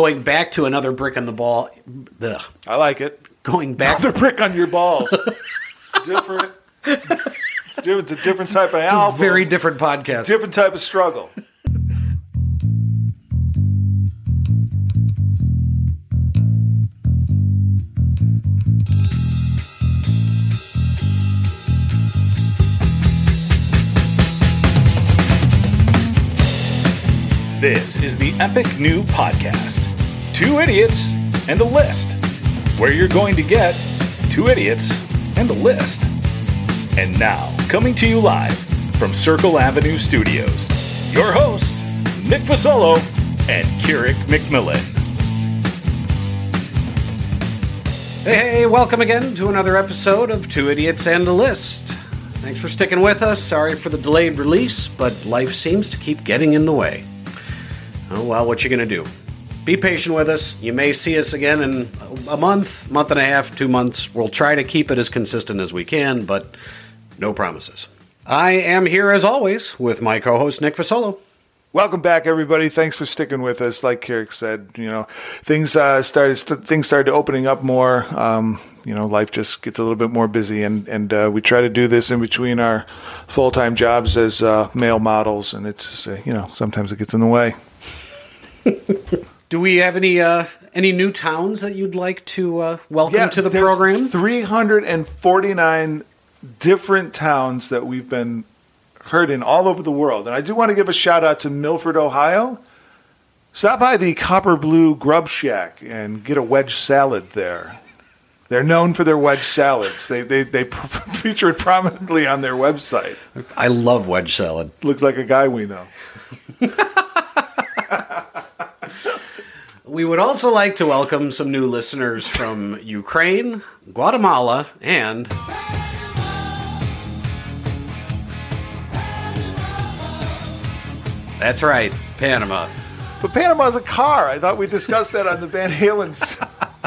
going back to another brick on the ball. Ugh. I like it. Going back. Another brick on your balls. it's different. It's different. It's a different type of It's a album. very different podcast. different type of struggle. This is the Epic New Podcast Two Idiots and a List, where you're going to get two idiots and a list. And now, coming to you live from Circle Avenue Studios, your hosts, Nick Fasolo and Keurig McMillan. Hey, hey, welcome again to another episode of Two Idiots and a List. Thanks for sticking with us. Sorry for the delayed release, but life seems to keep getting in the way. Oh, well, what you gonna do? Be patient with us. You may see us again in a month, month and a half, two months. We'll try to keep it as consistent as we can, but no promises. I am here as always with my co-host Nick Fasolo. Welcome back, everybody. Thanks for sticking with us. Like Kirik said, you know, things uh, started st- things started opening up more. Um, you know, life just gets a little bit more busy, and and uh, we try to do this in between our full time jobs as uh, male models, and it's uh, you know sometimes it gets in the way. Do we have any uh, any new towns that you'd like to uh, welcome to the there's program? 349 different towns that we've been heard in all over the world. And I do want to give a shout out to Milford, Ohio. Stop by the Copper Blue Grub Shack and get a wedge salad there. They're known for their wedge salads. They, they, they feature it prominently on their website. I love wedge salad. Looks like a guy we know. We would also like to welcome some new listeners from Ukraine, Guatemala, and that's right, Panama. But Panama's a car. I thought we discussed that on the Van Halen's.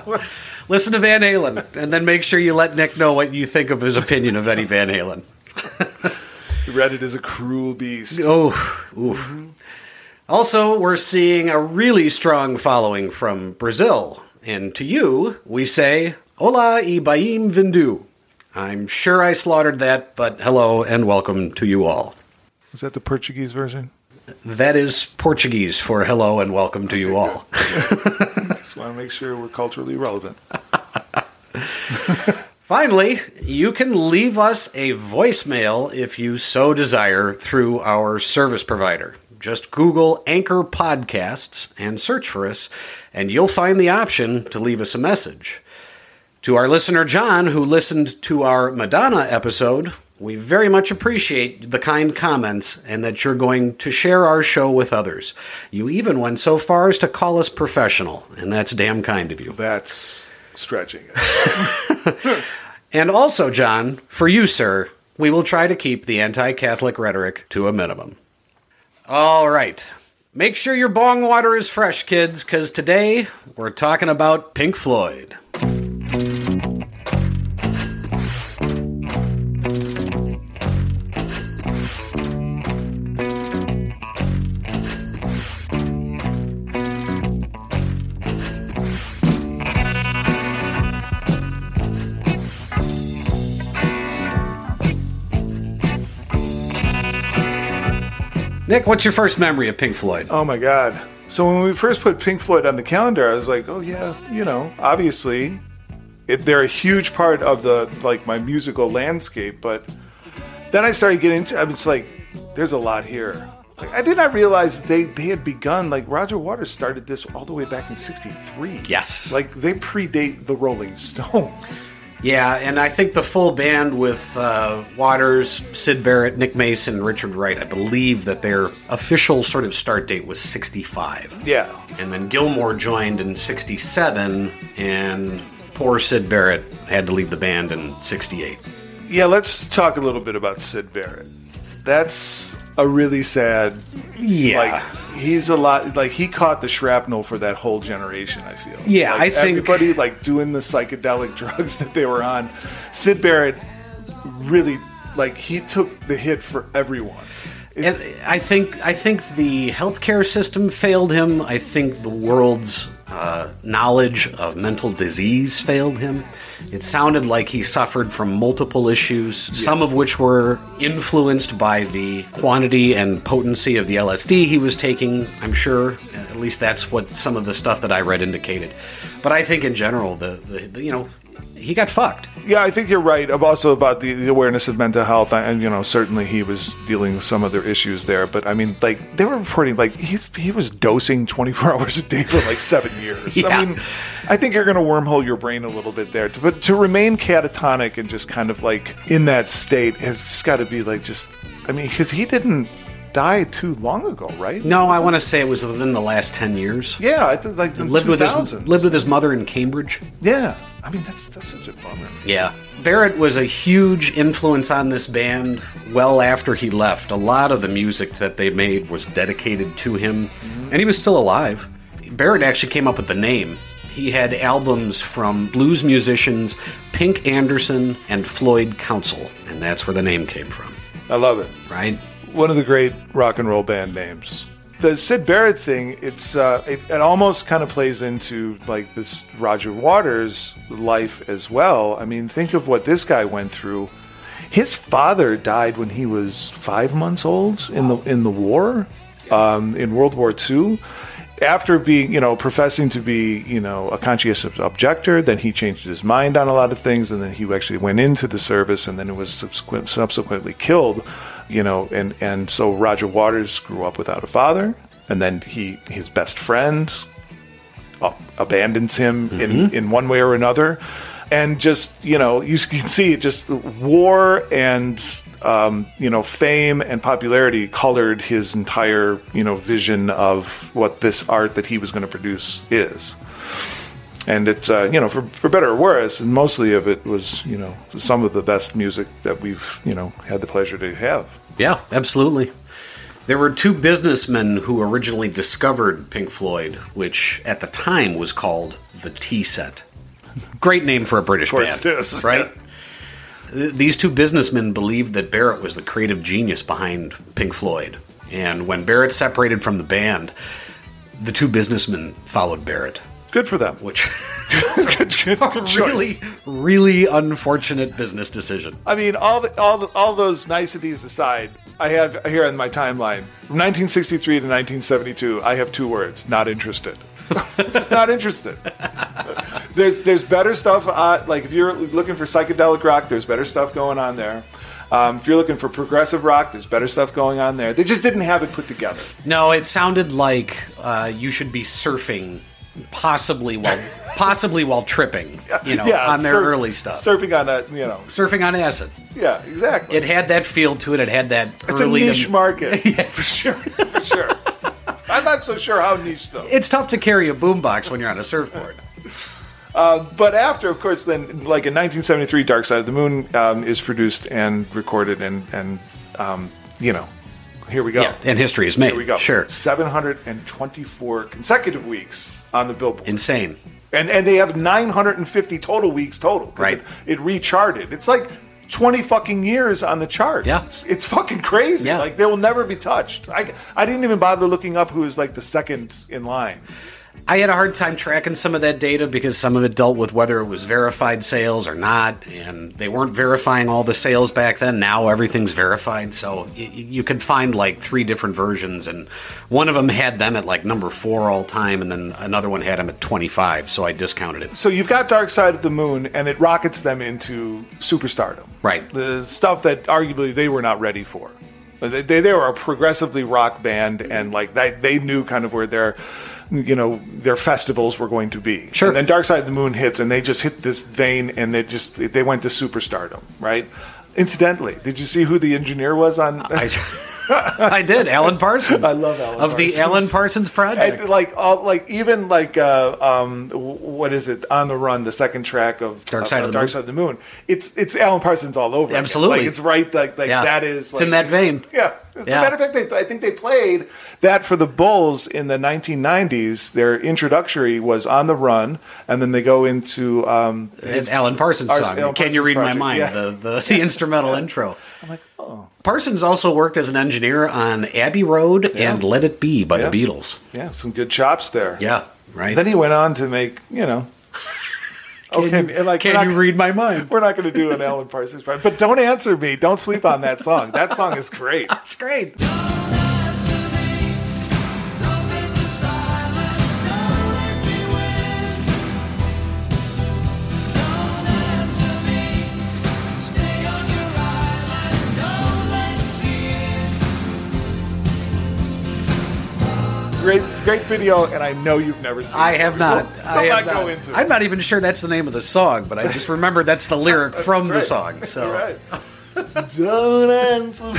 Listen to Van Halen, and then make sure you let Nick know what you think of his opinion of Eddie Van Halen. Reddit is a cruel beast. Oh, oof. Mm-hmm. Also, we're seeing a really strong following from Brazil. And to you, we say, Hola e baim vindu. I'm sure I slaughtered that, but hello and welcome to you all. Is that the Portuguese version? That is Portuguese for hello and welcome to you all. Just want to make sure we're culturally relevant. Finally, you can leave us a voicemail if you so desire through our service provider. Just Google Anchor Podcasts and search for us, and you'll find the option to leave us a message. To our listener John, who listened to our Madonna episode, we very much appreciate the kind comments and that you're going to share our show with others. You even went so far as to call us professional, and that's damn kind of you. That's stretching it. And also, John, for you, sir, we will try to keep the anti Catholic rhetoric to a minimum. All right. Make sure your bong water is fresh, kids, because today we're talking about Pink Floyd. Nick, what's your first memory of Pink Floyd? oh my god. So when we first put Pink Floyd on the calendar, I was like, oh yeah, you know, obviously, it, they're a huge part of the like my musical landscape. But then I started getting into. I was like, there's a lot here. Like I did not realize they they had begun. Like Roger Waters started this all the way back in '63. Yes. Like they predate the Rolling Stones. Yeah, and I think the full band with uh, Waters, Syd Barrett, Nick Mason, Richard Wright, I believe that their official sort of start date was 65. Yeah. And then Gilmour joined in 67, and poor Syd Barrett had to leave the band in 68. Yeah, let's talk a little bit about Syd Barrett. That's a really sad. Yeah. Like he's a lot. Like he caught the shrapnel for that whole generation. I feel. Yeah, Like, I think- everybody like doing the psychedelic drugs that they were on. Syd Barrett really like he took the hit for everyone. And I think I think the healthcare system failed him. I think the world's uh, knowledge of mental disease failed him. It sounded like he suffered from multiple issues, some of which were influenced by the quantity and potency of the LSD he was taking. I'm sure, at least that's what some of the stuff that I read indicated. But I think in general, the, the, the you know, he got fucked. Yeah, I think you're right. Also about the, the awareness of mental health, and you know, certainly he was dealing with some other issues there. But I mean, like they were reporting, like he's he was dosing 24 hours a day for like seven years. Yeah. I mean, I think you're going to wormhole your brain a little bit there. But to remain catatonic and just kind of like in that state has just got to be like just. I mean, because he didn't die too long ago, right? No, I want to say it was within the last ten years. Yeah, I think like Lived with his lived with his mother in Cambridge. Yeah, I mean that's that's such a bummer. Yeah. Barrett was a huge influence on this band well after he left. A lot of the music that they made was dedicated to him, and he was still alive. Barrett actually came up with the name. He had albums from blues musicians Pink Anderson and Floyd Council, and that's where the name came from, I love it. right? one of the great rock and roll band names. The Syd Barrett thing, it's uh, it, it almost kind of plays into like this Roger Waters life as well. I mean, think of what this guy went through. His father died when he was five months old in the in the war, um, in World War II. After being, you know, professing to be, you know, a conscientious objector, then he changed his mind on a lot of things, and then he actually went into the service, and then it was subsequent, subsequently killed, you know, and and so Roger Waters grew up without a father, and then he his best friend uh, abandons him in, in one way or another. And just, you know, you can see it just war and, um, you know, fame and popularity colored his entire, you know, vision of what this art that he was going to produce is. And it's, uh, you know, for, for better or worse, and mostly of it was, you know, some of the best music that we've, you know, had the pleasure to have. Yeah, absolutely. There were two businessmen who originally discovered Pink Floyd, which at the time was called the Tea Set. Great name for a British band, right? Th- These two businessmen believed that Barrett was the creative genius behind Pink Floyd. And when Barrett separated from the band, the two businessmen followed Barrett, Good for them. which good, good, good really, really unfortunate business decision. I mean, all the, all the, all those niceties aside, I have here on my timeline from 1963 to 1972. I have two words: not interested. Just not interested. There's there's better stuff. Uh, like if you're looking for psychedelic rock, there's better stuff going on there. Um, if you're looking for progressive rock, there's better stuff going on there. They just didn't have it put together. No, it sounded like uh, you should be surfing, possibly while possibly while tripping. You know, on their surf- early stuff, surfing on that. You know, surfing on acid. yeah, exactly. It had that feel to it. It had that it's a niche to- market for sure. For sure. I'm not so sure how niche though. It's tough to carry a boombox when you're on a surfboard. But after, of course, then like in 1973, Dark Side of the Moon um, is produced and recorded, and and um, you know, here we go. Yeah, and history is made. Here we go. Sure, 724 consecutive weeks on the Billboard, insane. and and they have 950 total weeks total. Right. It, it recharted. It's like 20 fucking years on the charts. Yeah. It's, it's fucking crazy. Yeah. Like they will never be touched. I I didn't even bother looking up who is like the second in line. I had a hard time tracking some of that data because some of it dealt with whether it was verified sales or not, and they weren't verifying all the sales back then. Now everything's verified, so y- you could find like three different versions, and one of them had them at like number four all time, and then another one had them at 25, so I discounted it. So you've got Dark Side of the Moon, and it rockets them into superstardom. Right. The stuff that arguably they were not ready for. They, they, they were a progressively rock band, and like they, they knew kind of where their, you know, their festivals were going to be. Sure. And then Dark Side of the Moon hits, and they just hit this vein, and they just they went to superstardom. Right. Incidentally, did you see who the engineer was on? I, I did. Alan Parsons. I love Alan of Parsons. the Alan Parsons Project. And, like all like even like uh, um, what is it on the run the second track of Dark Side uh, of the Dark Moon. Side of the Moon it's it's Alan Parsons all over. Absolutely. like it's right like like Yeah. that is It's in that vein. yeah as Yeah. a matter of fact they, I think they played that for the Bulls in the 1990s their introductory was on the run and then they go into um, It's Alan Parsons Ars- song. Alan Can you read Project, my mind? yeah. The, the the instrumental intro. I'm like Parsons also worked as an engineer on Abbey Road and Let It Be by Yeah. the Beatles. Yeah, some good chops there. Yeah, right. Then he went on to make, you know. Okay, like Can you not- read my mind? We're not going to do an Alan Parsons, but don't answer me. Don't sleep on that song. That song is great. That's great. Great, great video, and I know you've never seen. I it. have not. We'll, I have not go not. into it. I'm not even sure that's the name of the song, but I just remember that's the lyric from the song. So right. Don't answer. me.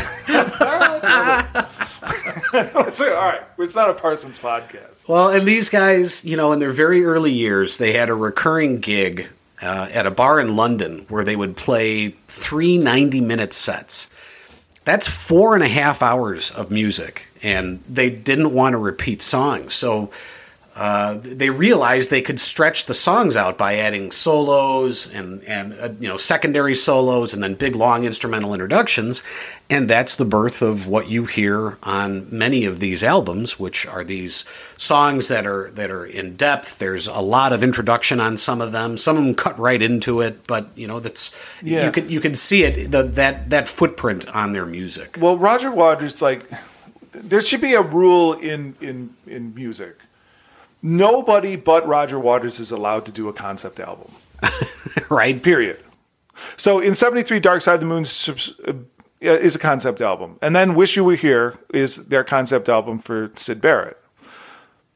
That's it. All right, it's not a Parsons podcast. Well, and these guys, you know, in their very early years, they had a recurring gig uh, at a bar in London where they would play three 90 minute sets. That's four and a half hours of music, and they didn't want to repeat songs. So uh, they realized they could stretch the songs out by adding solos and and uh, you know secondary solos and then big long instrumental introductions, and that's the birth of what you hear on many of these albums, which are these songs that are that are in depth. There's a lot of introduction on some of them. Some of them cut right into it, but you know that's Yeah. you can you could see it the, that that footprint on their music. Well, Roger Waters, like, there should be a rule in in in music. Nobody but Roger Waters is allowed to do a concept album. right? Period. So in '73, Dark Side of the Moon uh, is a concept album, and then Wish You Were Here is their concept album for Syd Barrett.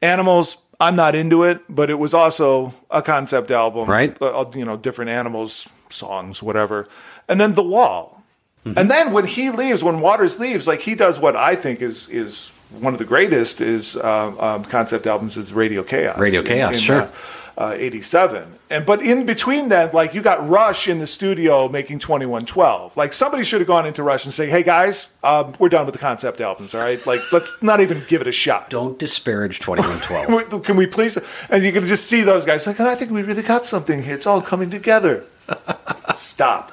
Animals, I'm not into it, but it was also a concept album, Right. Uh, You know, different animals songs, whatever. And then The Wall, and then when he leaves, when Waters leaves, like he does what I think is is one of the greatest is uh, um, concept albums is Radio Chaos. Radio K.A.O.S., sure. uh, uh, 87. And but in between that, like you got Rush in the studio making 2112. Like somebody should have gone into Rush and say, "Hey guys, um, we're done with the concept albums. All right, like let's not even give it a shot. Don't disparage 2112. Can we please?" And you can just see those guys like, oh, "I think we really got something here. It's all coming together." Stop.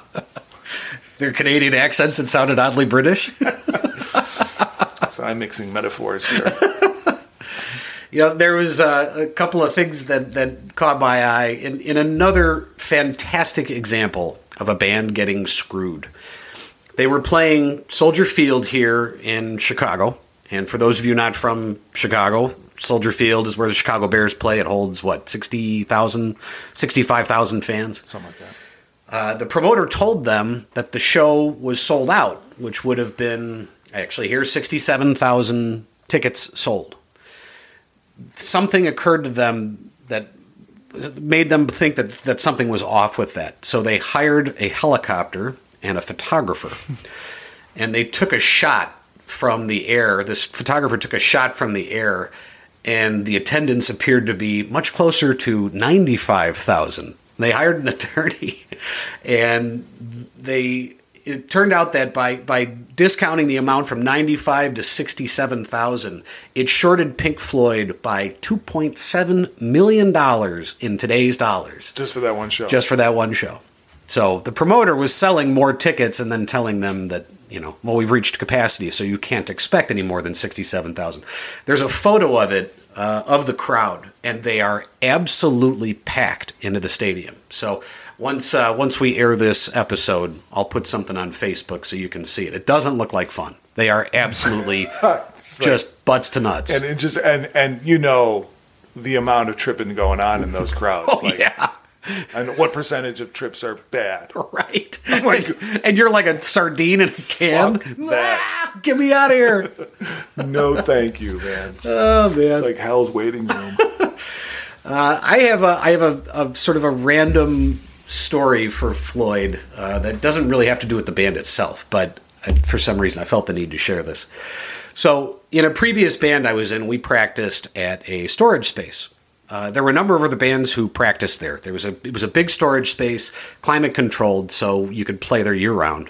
Their Canadian accents, it sounded oddly British. So I'm mixing metaphors here. You know, there was uh, a couple of things that, that caught my eye in, in another fantastic example of a band getting screwed. They were playing Soldier Field here in Chicago. And for those of you not from Chicago, Soldier Field is where the Chicago Bears play. It holds, what, 60,000, 65,000 fans? Something like that. Uh, the promoter told them that the show was sold out, which would have been actually here's 67,000 tickets sold. Something occurred to them that made them think that, that something was off with that. So they hired a helicopter and a photographer. and they took a shot from the air. This photographer took a shot from the air, and the attendance appeared to be much closer to 95,000. They hired an attorney, and they it turned out that by by discounting the amount from 95 to 67,000, it shorted Pink Floyd by 2.7 million dollars in today's dollars Just for that one show. just for that one show. So the promoter was selling more tickets and then telling them that, you know, well, we've reached capacity, so you can't expect any more than 67,000. There's a photo of it, uh, of the crowd, and they are absolutely packed into the stadium. So once, uh, once we air this episode, I'll put something on Facebook so you can see it. It doesn't look like fun. They are absolutely just butts to nuts. and it just and and you know the amount of tripping going on in those crowds. oh, yeah. And what percentage of trips are bad? Right. like- and, you're like a sardine in a can. That. Ah, get me out of here. No, thank you, man. Oh man. It's like hell's waiting room. I have a I have a, a sort of a random story for Floyd uh, that doesn't really have to do with the band itself, but I, for some reason I felt the need to share this. So, in a previous band I was in, we practiced at a storage space. Uh, there were a number of other bands who practiced there. There was a it was a big storage space, climate controlled, so you could play there year round.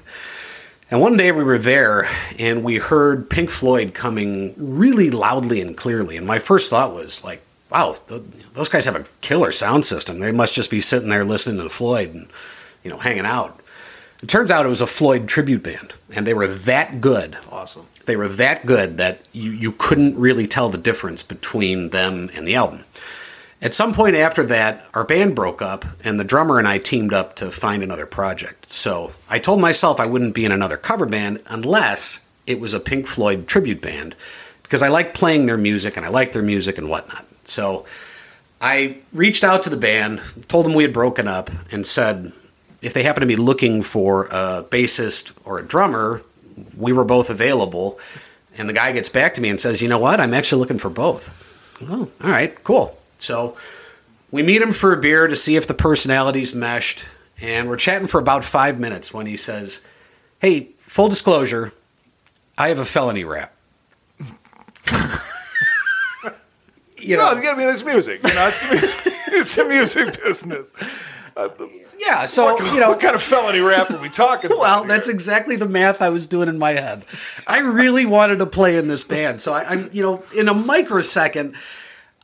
And one day we were there and we heard Pink Floyd coming really loudly and clearly. And my first thought was like, wow, th- those guys have a killer sound system. They must just be sitting there listening to Floyd and, you know, hanging out. It turns out it was a Floyd tribute band, and they were that good. Awesome. They were that good that you, you couldn't really tell the difference between them and the album. At some point after that, our band broke up, and the drummer and I teamed up to find another project. So I told myself I wouldn't be in another cover band unless it was a Pink Floyd tribute band, because I like playing their music and I like their music and whatnot. So I reached out to the band, told them we had broken up, and said if they happen to be looking for a bassist or a drummer, we were both available. And the guy gets back to me and says, You know what? I'm actually looking for both. Oh, all right, cool. So we meet him for a beer to see if the personalities meshed. And we're chatting for about five minutes when he says, Hey, full disclosure, I have a felony rap. you No, know, it's gotta be this music. You know, it's, the- it's the music business. Uh, yeah. So what, you know, what kind of felony rap are we talking about? Well, here? that's exactly the math I was doing in my head. I really wanted to play in this band, so I, I'm, you know, in a microsecond,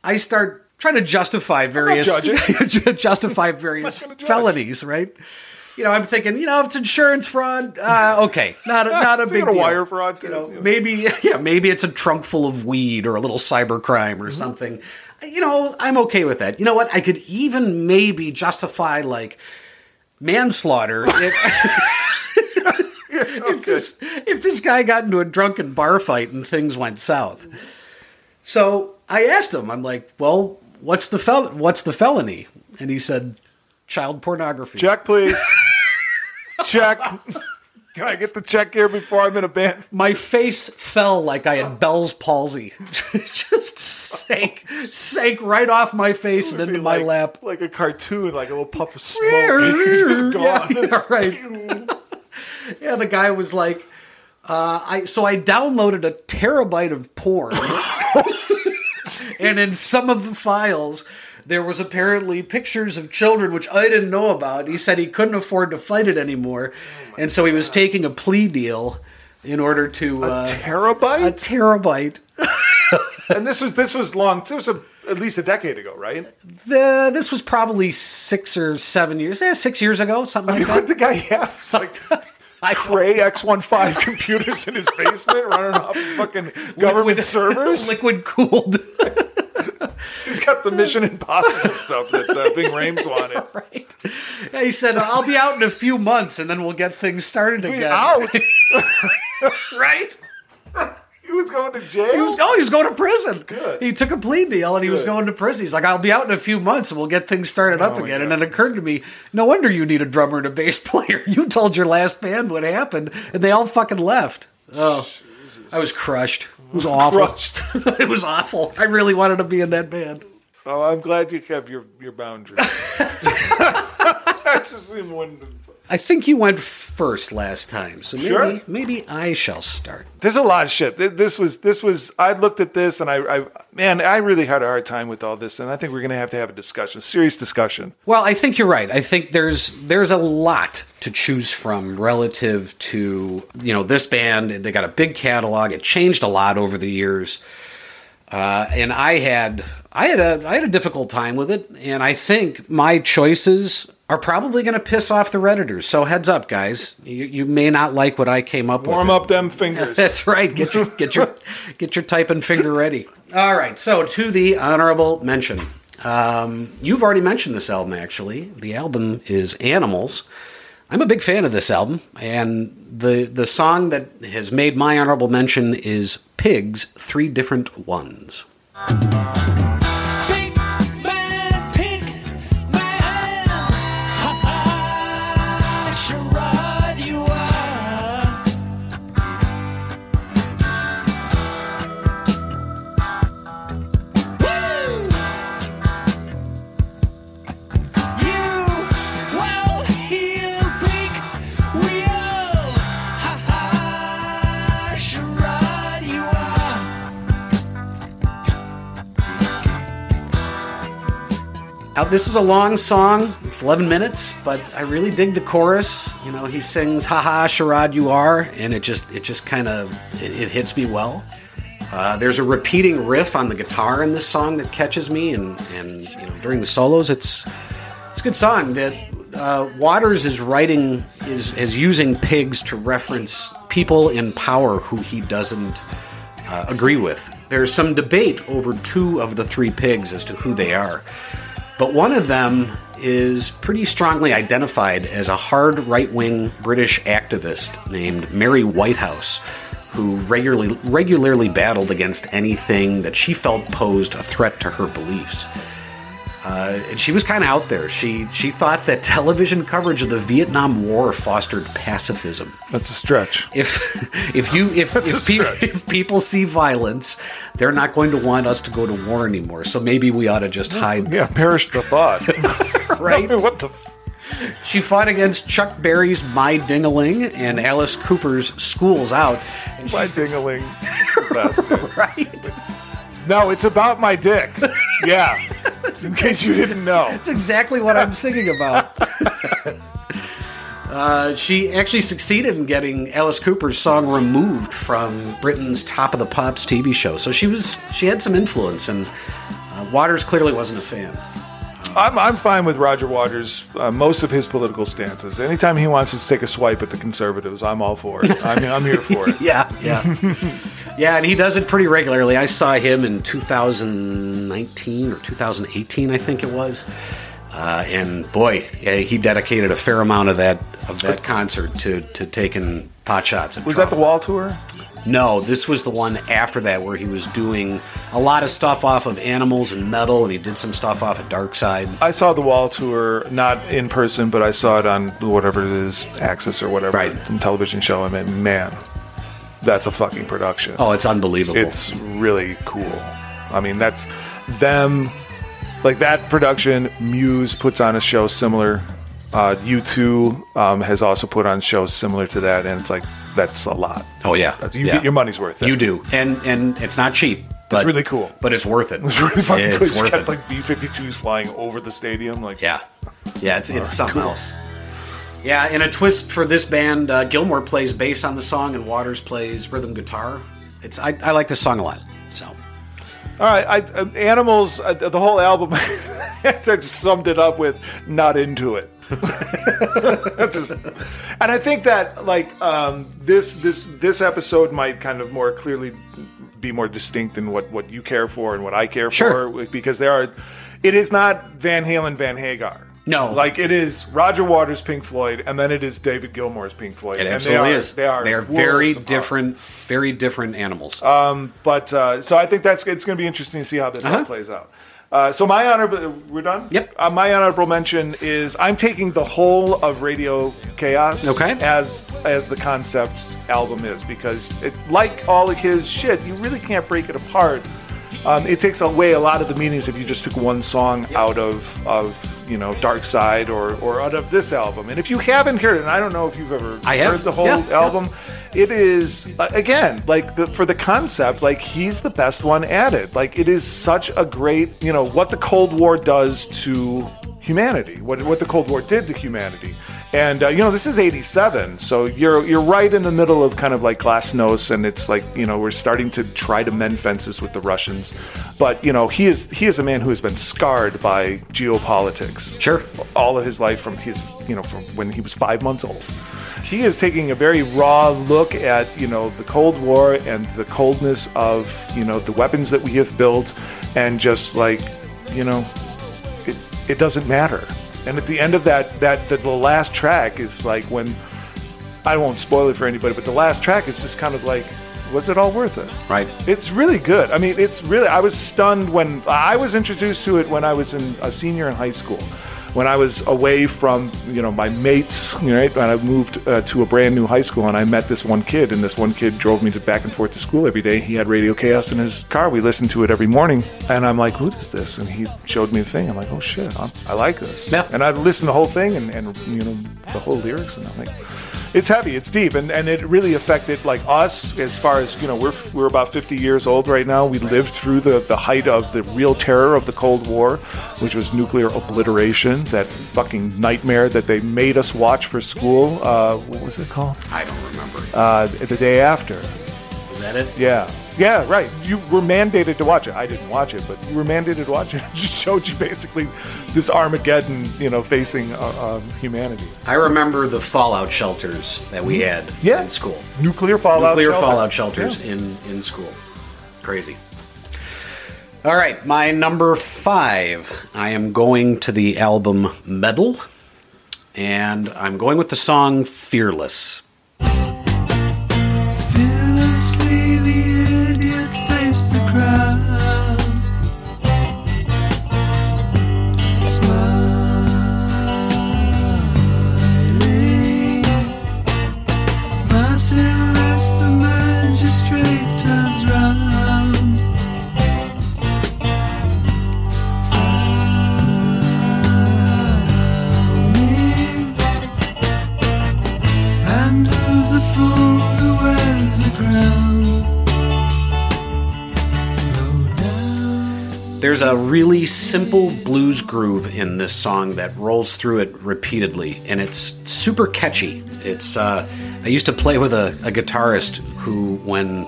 I start trying to justify various justify various felonies, right? You know, I'm thinking, you know, if it's insurance fraud, uh, okay, not a, not a it big a deal. wire fraud, You too? know, maybe yeah, maybe it's a trunk full of weed or a little cyber crime Mm-hmm. or something. You know, I'm okay with that. You know what? I could even maybe justify like manslaughter if, if this if this guy got into a drunken bar fight and things went south. So I asked him, I'm like, well, what's the fel- what's the felony? And he said, child pornography. check, please. check. Can I get the check here before I'm in a band? My face fell like I had Bell's palsy. Just sank, sank right off my face and into my like, lap. like a cartoon, like a little puff of smoke. Just yeah, gone. yeah, right. yeah, the guy was like, uh, I so I downloaded a terabyte of porn, and in some of the files. There was apparently pictures of children which I didn't know about. He said he couldn't afford to fight it anymore, and so he was taking a plea deal in order to uh, Terabyte? a terabyte. and this was this was long. This was a, at least a decade ago, right? The, this was probably six or seven years, eh, six years ago, something like What that. the guy have? It's like I Cray X15 computers in his basement running off fucking government servers. liquid cooled. He's got the Mission Impossible stuff that uh, Ving Rhames wanted. right. Yeah, he said, "I'll be out in a few months, and then we'll get things started Be again." out. Right? He was going to jail. He was going. He was going to prison. Good. He took a plea deal, and he was going to prison. He's like, "I'll be out in a few months, and we'll get things started oh up Oh, my again." And it occurred to me, no wonder you need a drummer and a bass player. You told your last band what happened, and they all fucking left. Oh, I was crushed. It was awful. it was awful. I really wanted to be in that band. Oh, I'm glad you have your your boundaries. That's just even one. I think you went first last time, so maybe Sure. maybe I shall start. There's a lot of shit. This was this was. I looked at this and I, I man, I really had a hard time with all this, and I think we're gonna have to have a discussion, a serious discussion. Well, I think you're right. I think there's there's a lot to choose from relative to you know this band. They got a big catalog. It changed a lot over the years, uh, and I had I had a I had a difficult time with it. And I think my choices are probably going to piss off the redditors. So heads up, guys. You, you may not like what I came up with. Warm up them fingers. That's right. Get your get your get your typing finger ready. All right. So to the honorable mention. Um, you've already mentioned this album. Actually, the album is Animals. I'm a big fan of this album, and the the song that has made my honorable mention is Pigs. Three different ones. This is a long song. It's 11 minutes, but I really dig the chorus. You know, he sings "Ha ha, charade you are," and it just it just kind of it, it hits me well. Uh, there's a repeating riff on the guitar in this song that catches me, and and you know during the solos, it's it's a good song. That uh, Waters is writing is is using pigs to reference people in power who he doesn't uh, agree with. There's some debate over two of the three pigs as to who they are, but one of them is pretty strongly identified as a hard right wing British activist named Mary Whitehouse, who regularly regularly battled against anything that she felt posed a threat to her beliefs. Uh, and she was kind of out there. She she thought that television coverage of the Vietnam War fostered pacifism. That's a stretch. If if you if if, pe- if people see violence, they're not going to want us to go to war anymore. So maybe we ought to just hide. Yeah, perish the thought. Right. what the? F- She fought against Chuck Berry's My Dingaling and Alice Cooper's Schools Out. And my dingaling. It's the best. Right. No, it's about my dick. Yeah. In case you didn't know. That's exactly what I'm singing about. uh, she actually succeeded in getting Alice Cooper's song removed from Britain's Top of the Pops TV show. So she was she had some influence, and uh, Waters clearly wasn't a fan. I'm, I'm fine with Roger Waters, uh, most of his political stances. Anytime he wants to take a swipe at the conservatives, I'm all for it. I mean, I'm here for it. Yeah, yeah, yeah, and he does it pretty regularly. I saw him in 2019 or 2018, I think it was. Uh, and boy, he dedicated a fair amount of that of that concert to to taking pot shots. Was Trump. that the wall tour? No, this was the one after that where he was doing a lot of stuff off of Animals and Meddle, and he did some stuff off of Dark Side. I saw the wall tour, not in person, but I saw it on whatever it is, Axis or whatever, Right. television show. I mean, man, that's a fucking production. Oh, it's unbelievable. It's really cool. I mean, that's them, like that production. Muse puts on a show similar. Uh, U2 um, has also put on shows similar to that, and it's like that's a lot. oh yeah, That's, you yeah. get your money's worth. There. You do, and and it's not cheap. But, really cool. but it's worth it. It's really fucking cool. It's It's worth got it. like B-52s flying over the stadium. Like, Yeah, yeah, it's it's something else. Yeah, in a twist for this band, uh, Gilmour plays bass on the song, and Waters plays rhythm guitar. It's I, I like this song a lot. So All right, I, uh, animals. Uh, the whole album. I just summed it up with "not into it." Just- and I think that like um, this this this episode might kind of more clearly be more distinct in what what you care for and what I care Sure. for because there are. It is not Van Halen, Van Hagar. No. like it is Roger Waters, Pink Floyd, and then it is David Gilmour's Pink Floyd. it and absolutely they are, is. They are they are very different, very different animals. But uh, so I think that's it's going to be interesting to see how this all Uh-huh. plays out. Uh, so my honorable, we're done. Yep. Uh, my honorable mention is I'm taking the whole of Radio Chaos. Okay. As as the concept album is because it, like all of his shit, you really can't break it apart. Um, it takes away a lot of the meanings if you just took one song out of of you know Dark Side or or out of this album. And if you haven't heard it, and I don't know if you've ever I have. heard the whole Yeah, yeah. album, it is uh, again like the, for the concept, like he's the best one at it. Like it is such a great you know what the Cold War does to humanity, what what the Cold War did to humanity. And uh, you know this is '87, so you're you're right in the middle of kind of like Glasnost, and it's like you know we're starting to try to mend fences with the Russians, but you know he is he is a man who has been scarred by geopolitics, Sure. all of his life from his you know from when he was five months old. He is taking a very raw look at you know the Cold War and the coldness of you know the weapons that we have built, and just like you know it, it doesn't matter. And at the end of that, that the, the last track is like when I won't spoil it for anybody, but the last track is just kind of like, was it all worth it? Right. It's really good. I mean, it's really. I was stunned when I was introduced to it when I was in a senior in high school. When I was away from you know my mates, you know, right? When I moved uh, to a brand new high school, and I met this one kid, and this one kid drove me to back and forth to school every day. He had Radio K.A.O.S. in his car. We listened to it every morning, and I'm like, "What is this?" And he showed me the thing. I'm like, "Oh shit, i I like this." Yeah. And I listened to the whole thing, and, and you know the whole lyrics, and I'm like, it's heavy, it's deep, and, and it really affected like us as far as you know we're we're about 50 years old right now. We lived through the the height of the real terror of the Cold War, which was nuclear obliteration, that fucking nightmare that they made us watch for school. Uh, what was it called? I don't remember. Uh, the day after. Is that it? Yeah, Yeah, right. You were mandated to watch it. I didn't watch it, but you were mandated to watch it. It just showed you basically this Armageddon, you know, facing uh, um, humanity. I remember the fallout shelters that we had Yeah. in school. Nuclear fallout. Nuclear shelter. fallout shelters Yeah. in, in school. Crazy. All right, my number five. I am going to the album Meddle, and I'm going with the song Fearless. There's a really simple blues groove in this song that rolls through it repeatedly, and it's super catchy. It's uh, I used to play with a, a guitarist who, when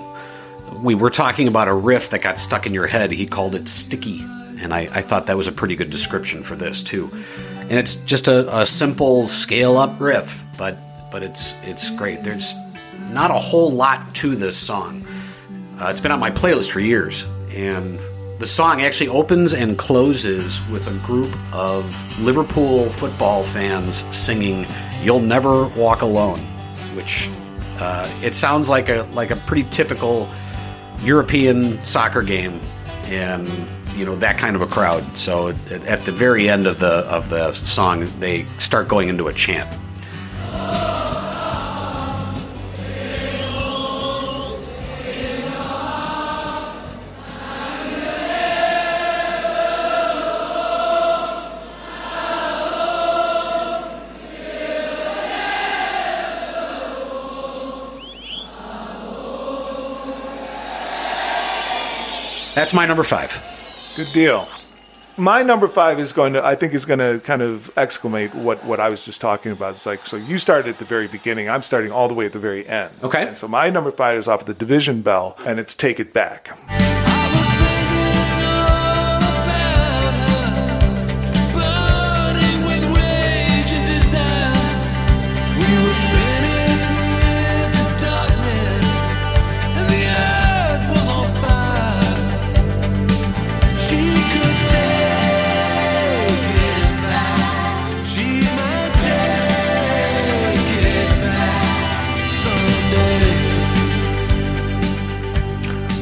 we were talking about a riff that got stuck in your head, he called it sticky, and I, I thought that was a pretty good description for this too. And it's just a, a simple scale up riff, but but it's it's great. There's not a whole lot to this song. Uh, it's been on my playlist for years, and the song actually opens and closes with a group of Liverpool football fans singing "You'll Never Walk Alone," which uh, it sounds like a like a pretty typical European soccer game, and you know that kind of a crowd. So at, at the very end of the of the song, they start going into a chant. That's my number five. Good deal. My number five is going to, I think, is going to kind of exclamate what, what I was just talking about. It's like, so you started at the very beginning. I'm starting all the way at the very end. Okay. And so my number five is off of the Division Bell, and it's Take It Back.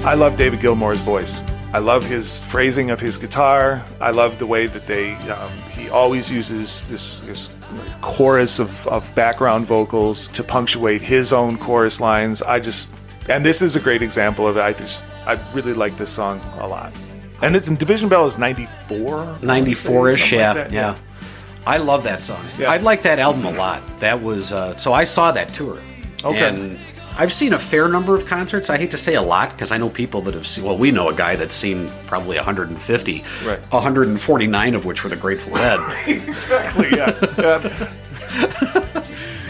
I love David Gilmour's voice. I love his phrasing of his guitar. I love the way that they um, he always uses this, this chorus of, of background vocals to punctuate his own chorus lines. I just and this is a great example of it. I just I really like this song a lot. And it's in Division Bell is 94 94 ish, yeah, like that, yeah. I love that song. Yeah. I like that album a lot. That was uh, so I saw that tour. Okay. And I've seen a fair number of concerts. I hate to say a lot because I know people that have seen. Well, we know a guy that's seen probably 150, Right. 149 of which were the Grateful Dead. exactly. Yeah.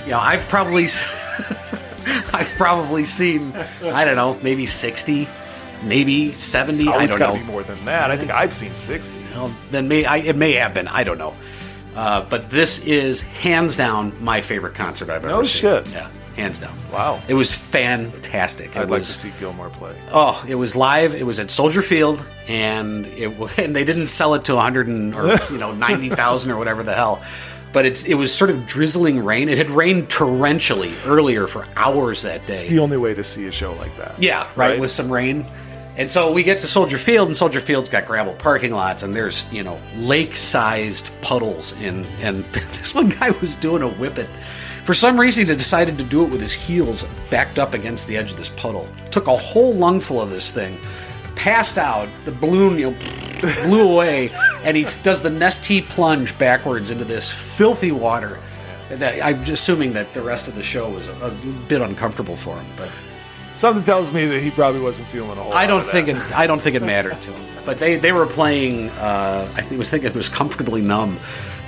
yeah. I've probably, I've probably seen. I don't know, maybe 60, maybe 70. Oh, I don't got know. to be more than that. I think I've seen 60. Well, then may I, it may have been. I don't know. Uh, but this is hands down my favorite concert I've ever No seen. shit. Yeah, hands down. Wow. It was fantastic. I'd like to see Gilmour play. oh, it was live. It was at Soldier Field, and it and they didn't sell it to 100 and, or you know 90,000 or whatever the hell. But it's it was sort of drizzling rain. It had rained torrentially earlier for hours that day. It's the only way to see a show like that. Yeah, right, Right. with some rain. And so we get to Soldier Field, and Soldier Field's got gravel parking lots, and there's you know lake-sized puddles, and and this one guy was doing a whip it. For some reason, he decided to do it with his heels backed up against the edge of this puddle. Took a whole lungful of this thing, passed out. The balloon you know blew away, and he does the Nestea plunge backwards into this filthy water. I'm assuming that the rest of the show was a, bit uncomfortable for him, but. Something tells me that he probably wasn't feeling a whole I don't think it. I don't think it mattered to him. But they they were playing. Uh, I think was thinking it was comfortably numb.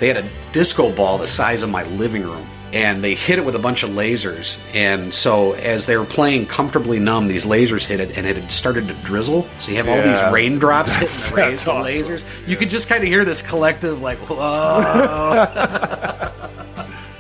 They had a disco ball the size of my living room, and they hit it with a bunch of lasers. And so as they were playing Comfortably Numb, these lasers hit it, and it had started to drizzle. So you have all Yeah. these raindrops That's- hitting the, ra- that's the awesome. lasers. You could just kind of hear this collective, like, whoa.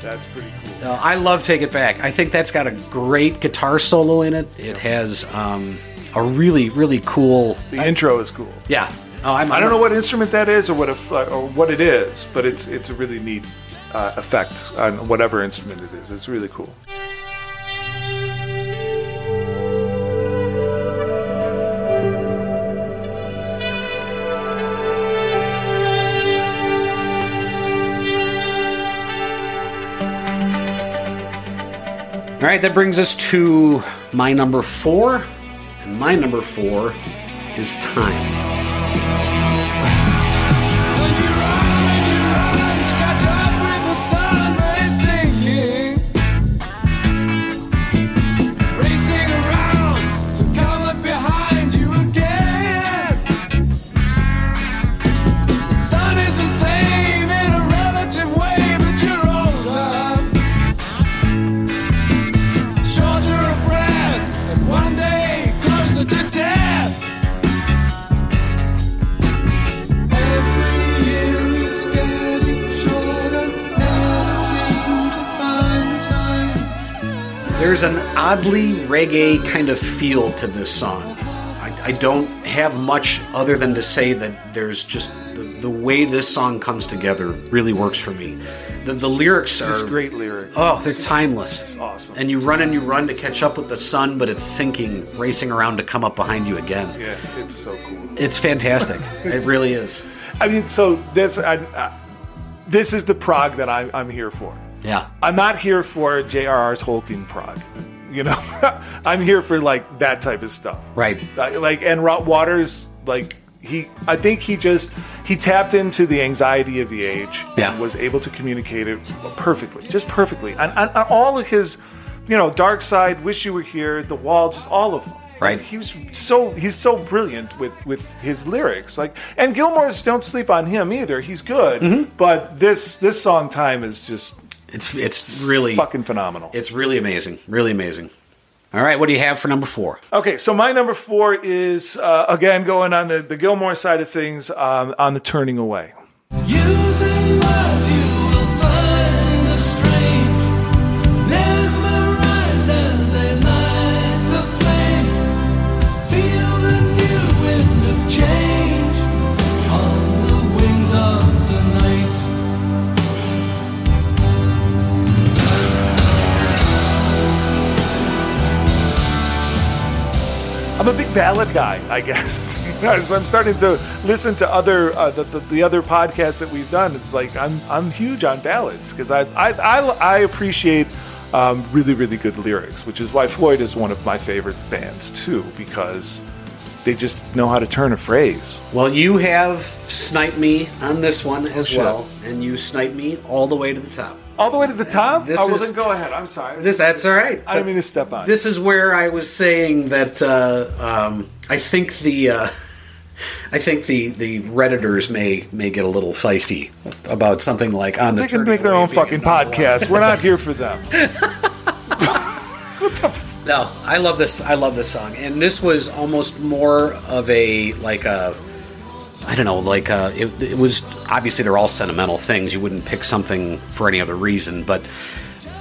That's pretty cool. No, I love Take It Back. I think that's got a great guitar solo in it. It has um, a really, really cool. The intro is cool. Yeah. Oh, I'm, I don't know what instrument that is or what if, or what it is, but it's it's a really neat uh, effect on whatever instrument it is. It's really cool. All right, that brings us to my number four. And my number four is Time. There's an oddly reggae kind of feel to this song. I, I don't have much other than to say that there's just the, the way this song comes together really works for me. The, the lyrics are Just great lyrics. Oh, they're timeless. It's awesome. And you run and you run to catch up with the sun, but it's sinking, racing around to come up behind you again. Yeah, it's so cool. It's fantastic. it really is. I mean, so this I, I, this is the prog that I, I'm here for. Yeah. I'm not here for J.R.R. Tolkien prog. You know, I'm here for like that type of stuff. Right. Uh, Like and Roger Waters, like he, I think he just he tapped into the anxiety of the age Yeah. and was able to communicate it perfectly, just perfectly. And all of his, you know, Dark Side, Wish You Were Here, The Wall, just all of them. Right. He was so he's so brilliant with with his lyrics. Like and Gilmour's don't sleep on him either. He's good, Mm-hmm. but this this song time is just It's it's really fucking phenomenal. It's really amazing. Really amazing. All right, what do you have for number four? Okay, so my number four is uh, again going on the, the Gilmour side of things um, on the turning away. I'm a big ballad guy, I guess. So I'm starting to listen to other uh, the, the, the other podcasts that we've done. It's like I'm I'm huge on ballads because I, I I I appreciate um, really really good lyrics, which is why Floyd is one of my favorite bands too because they just know how to turn a phrase. Well, you have sniped me on this one as shit. well, and you sniped me all the way to the top. All the way to the top. This oh, well, is- then go ahead. I'm sorry. This that's all right. I didn't mean to step on. This is where I was saying that uh, um, I think the uh, I think the the redditors may may get a little feisty about something like on the. They can make their own fucking podcast. We're not here for them. No, I love this. I love this song, and this was almost more of a like a. I don't know, like uh, it, it was obviously they're all sentimental things. You wouldn't pick something for any other reason, but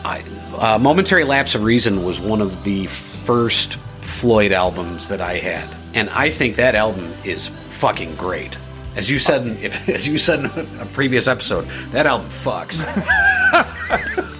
I, uh, "Momentary Lapse of Reason" was one of the first Floyd albums that I had, and I think that album is fucking great. As you said, if, as you said in a previous episode, that album fucks.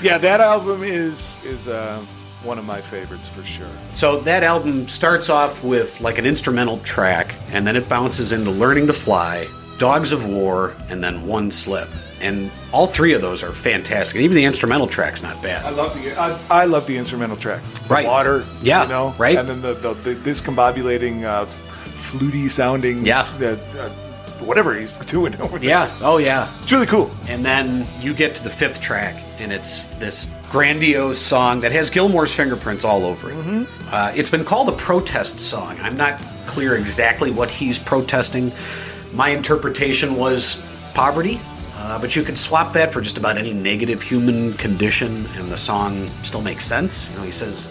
Yeah, that album is is uh, one of my favorites for sure. So that album starts off with like an instrumental track, and then it bounces into Learning to Fly, Dogs of War, and then One Slip. And all three of those are fantastic. And even the instrumental track's not bad. I love the I, I love the instrumental track. The Right. Water. Yeah, You know. right. And then the the, the discombobulating, uh, fluty sounding. Yeah. The, uh, whatever he's doing over there. Yeah. Oh, yeah. It's really cool. And then you get to the fifth track, and it's this grandiose song that has Gilmour's fingerprints all over it. Uh, it's been called a protest song. I'm not clear exactly what he's protesting. My interpretation was poverty. Uh, but you could swap that for just about any negative human condition, and the song still makes sense. You know, he says,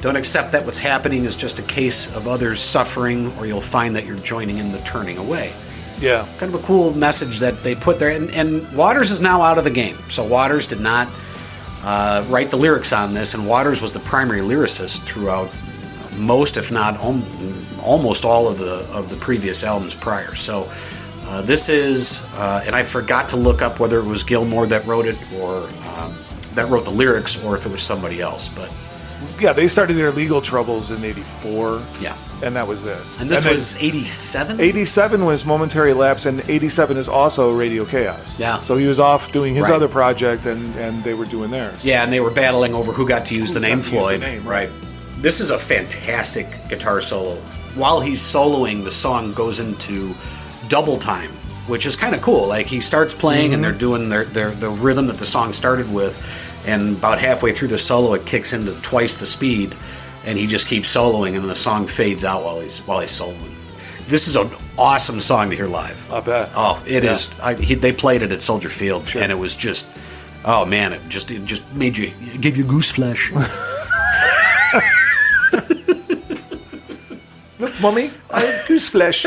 "Don't accept that what's happening is just a case of others suffering, or you'll find that you're joining in the turning away." Yeah. kind of a cool message that they put there. And, and Waters is now out of the game. So Waters did not uh, write the lyrics on this, and Waters was the primary lyricist throughout most, if not om- almost all of the of the previous albums prior. So uh, this is, uh, and I forgot to look up whether it was Gilmour that wrote it or um, that wrote the lyrics, or if it was somebody else. But Yeah, they started their legal troubles in 84. Yeah. And that was it. and this then was '87. 87 was Momentary Lapse, and 87 is also Radio K.A.O.S. Yeah. So he was off doing his Right. other project, and, and they were doing theirs. Yeah, and they were battling over who got to use the name got to use the Floyd. name, right. right. This is a fantastic guitar solo. While he's soloing, the song goes into double time, which is kind of cool. Like he starts playing, and mm-hmm. they're doing their, their the rhythm that the song started with, and about halfway through the solo, it kicks into twice the speed, and he just keeps soloing, and the song fades out while he's while he's soloing. This is an awesome song to hear live. I bet. Oh, it Yeah. is. I, he, they played it at Soldier Field, and it was just, oh man, it just it just made you give you goose flesh. Look, mommy I have goose flesh.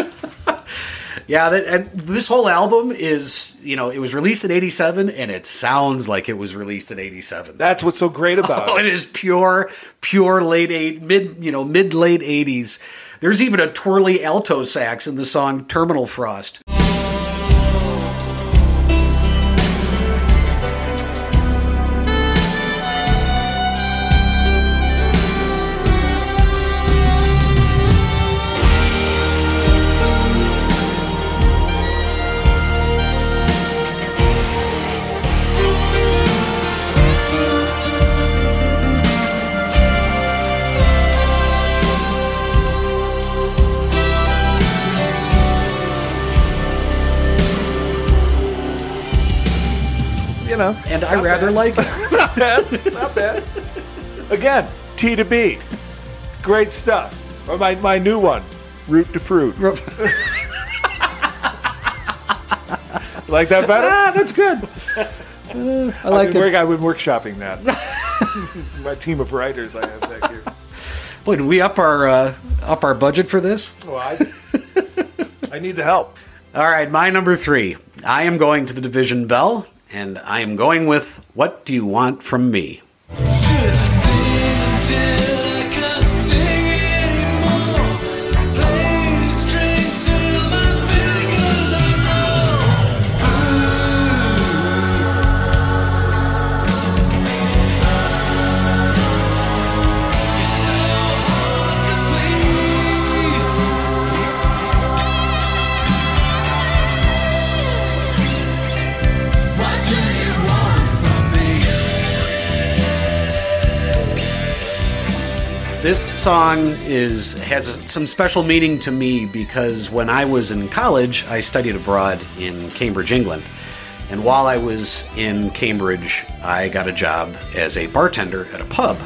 Yeah, that, and this whole album is, you know, it was released in '87, and it sounds like it was released in '87. That's what's so great about Oh, it. it is pure, pure late eight, mid, you know, mid late '80s. There's even a twirly alto sax in the song "Terminal Frost." Know, And I rather like it. not bad, not bad. Again, T to B, great stuff. Or my, my new one, Root to Fruit. like that better? Ah, that's good. Uh, I like I've, been it. I've been workshopping that. my team of writers I have back here. Boy, did we up our uh, up our budget for this? Well, I, I need the help. All right, my number three. I am going to the Division Bell, and I am going with "What Do You Want from Me." This song is has some special meaning to me because when I was in college, I studied abroad in Cambridge, England. And while I was in Cambridge, I got a job as a bartender at a pub,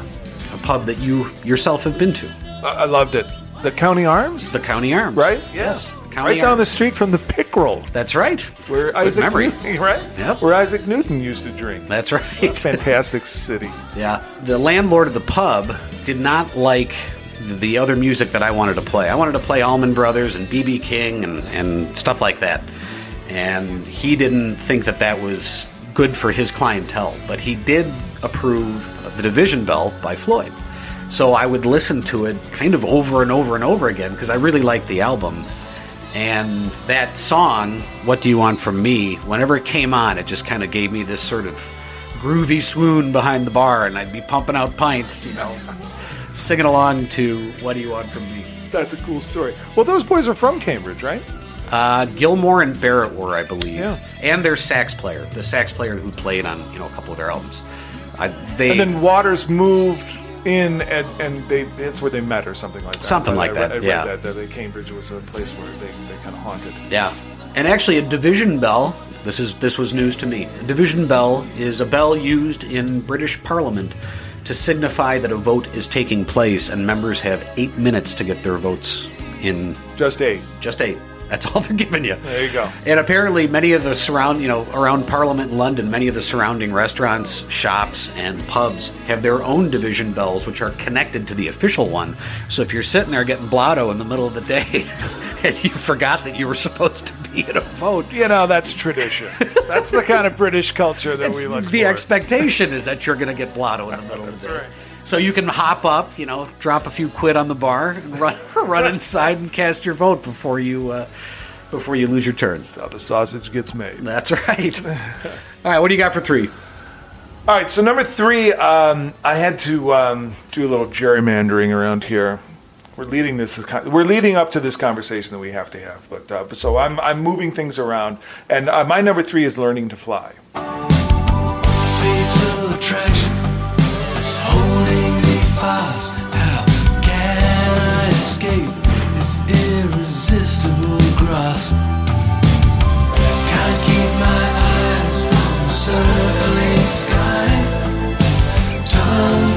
a pub that you yourself have been to, I, I loved it. The County Arms, the County Arms. right? Yes, County right down the street from the Pickerel, That's right. where Isaac memory. Newton, right? Yep. Where Isaac Newton used to drink. That's right. Fantastic city. Yeah. The landlord of the pub did not like the other music that I wanted to play. I wanted to play Allman Brothers and BB King and, and stuff like that. And he didn't think that that was good for his clientele, but he did approve The Division Bell by Floyd. So I would listen to it kind of over and over and over again because I really liked the album. And that song, What Do You Want From Me, whenever it came on, it just kind of gave me this sort of groovy swoon behind the bar, and I'd be pumping out pints, you know, singing along to What Do You Want From Me. That's a cool story. Well, those boys are from Cambridge, right? Uh, Gilmour and Barrett were, I believe, Yeah. and their sax player, the sax player who played on you know a couple of their albums. I, they And then Waters moved in, and, and they that's where they met, or something like that. Something like I that, read- I read yeah. that, that, that Cambridge was a place where they, they kind of haunted. Yeah, and actually, a division bell. This is this was news to me. A division bell is a bell used in British Parliament to signify that a vote is taking place, and members have eight minutes to get their votes in. Just eight. Just eight. That's all they're giving you. There you go. And apparently, many of the surround, you know, around Parliament in London, many of the surrounding restaurants, shops, and pubs have their own division bells, which are connected to the official one. So if you're sitting there getting blotto in the middle of the day, and you forgot that you were supposed to be at a vote, You know, that's tradition. That's the kind of British culture that it's we look the for. expectation is that you're going to get blotto in the middle of the day. right. So you can hop up, you know, drop a few quid on the bar, and run, run inside and cast your vote before you uh, before you lose your turn. That's how the sausage gets made. That's right. All right, what do you got for three? All right, so number three, um, I had to um, do a little gerrymandering around here. We're leading this. We're leading up to this conversation that we have to have. But uh, so I'm I'm moving things around, and uh, my number three is learning to fly. Fast. How can I escape its irresistible grasp? Can't keep my eyes from the circling sky. Tongue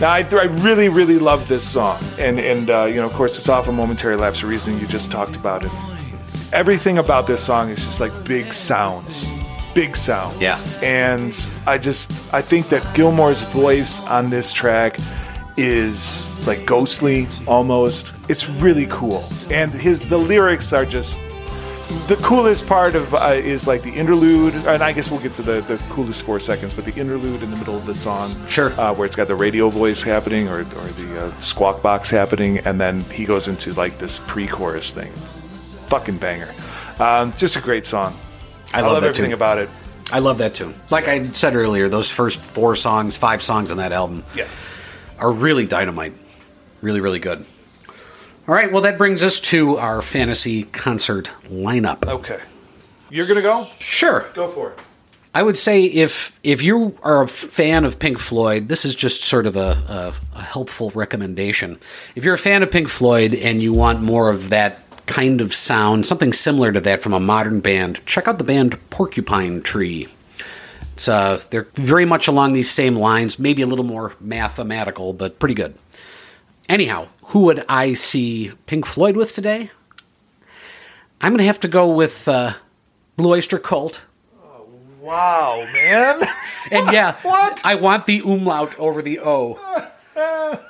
Now, I, I really, really love this song, and and uh, you know, of course, it's off a momentary lapse of reason. You just talked about it. Everything about this song is just like big sounds, big sounds. Yeah. And I just, I think that Gilmour's voice on this track is like ghostly almost. It's really cool, and his the lyrics are just the coolest part of uh, is like the interlude, and I guess we'll get to the, the coolest four seconds, but the interlude in the middle of the song, Sure. uh, where it's got the radio voice happening or, or the uh, squawk box happening, and then he goes into like this pre-chorus thing, fucking banger. Um, just a great song. I love that everything too. about it. I love that too. Like I said earlier, those first four songs, five songs on that album, Yeah. are really dynamite. Really, really good. All right, well, that brings us to our fantasy concert lineup. Okay. You're gonna go? Sure. Go for it. I would say if if you are a fan of Pink Floyd, this is just sort of a, a, a helpful recommendation. If you're a fan of Pink Floyd and you want more of that kind of sound, something similar to that from a modern band, check out the band Porcupine Tree. It's uh, they're very much along these same lines, maybe a little more mathematical, but pretty good. Anyhow, who would I see Pink Floyd with today? I'm going to have to go with uh, Blue Oyster Cult. Wow, man. And yeah, What? I want the umlaut over the O.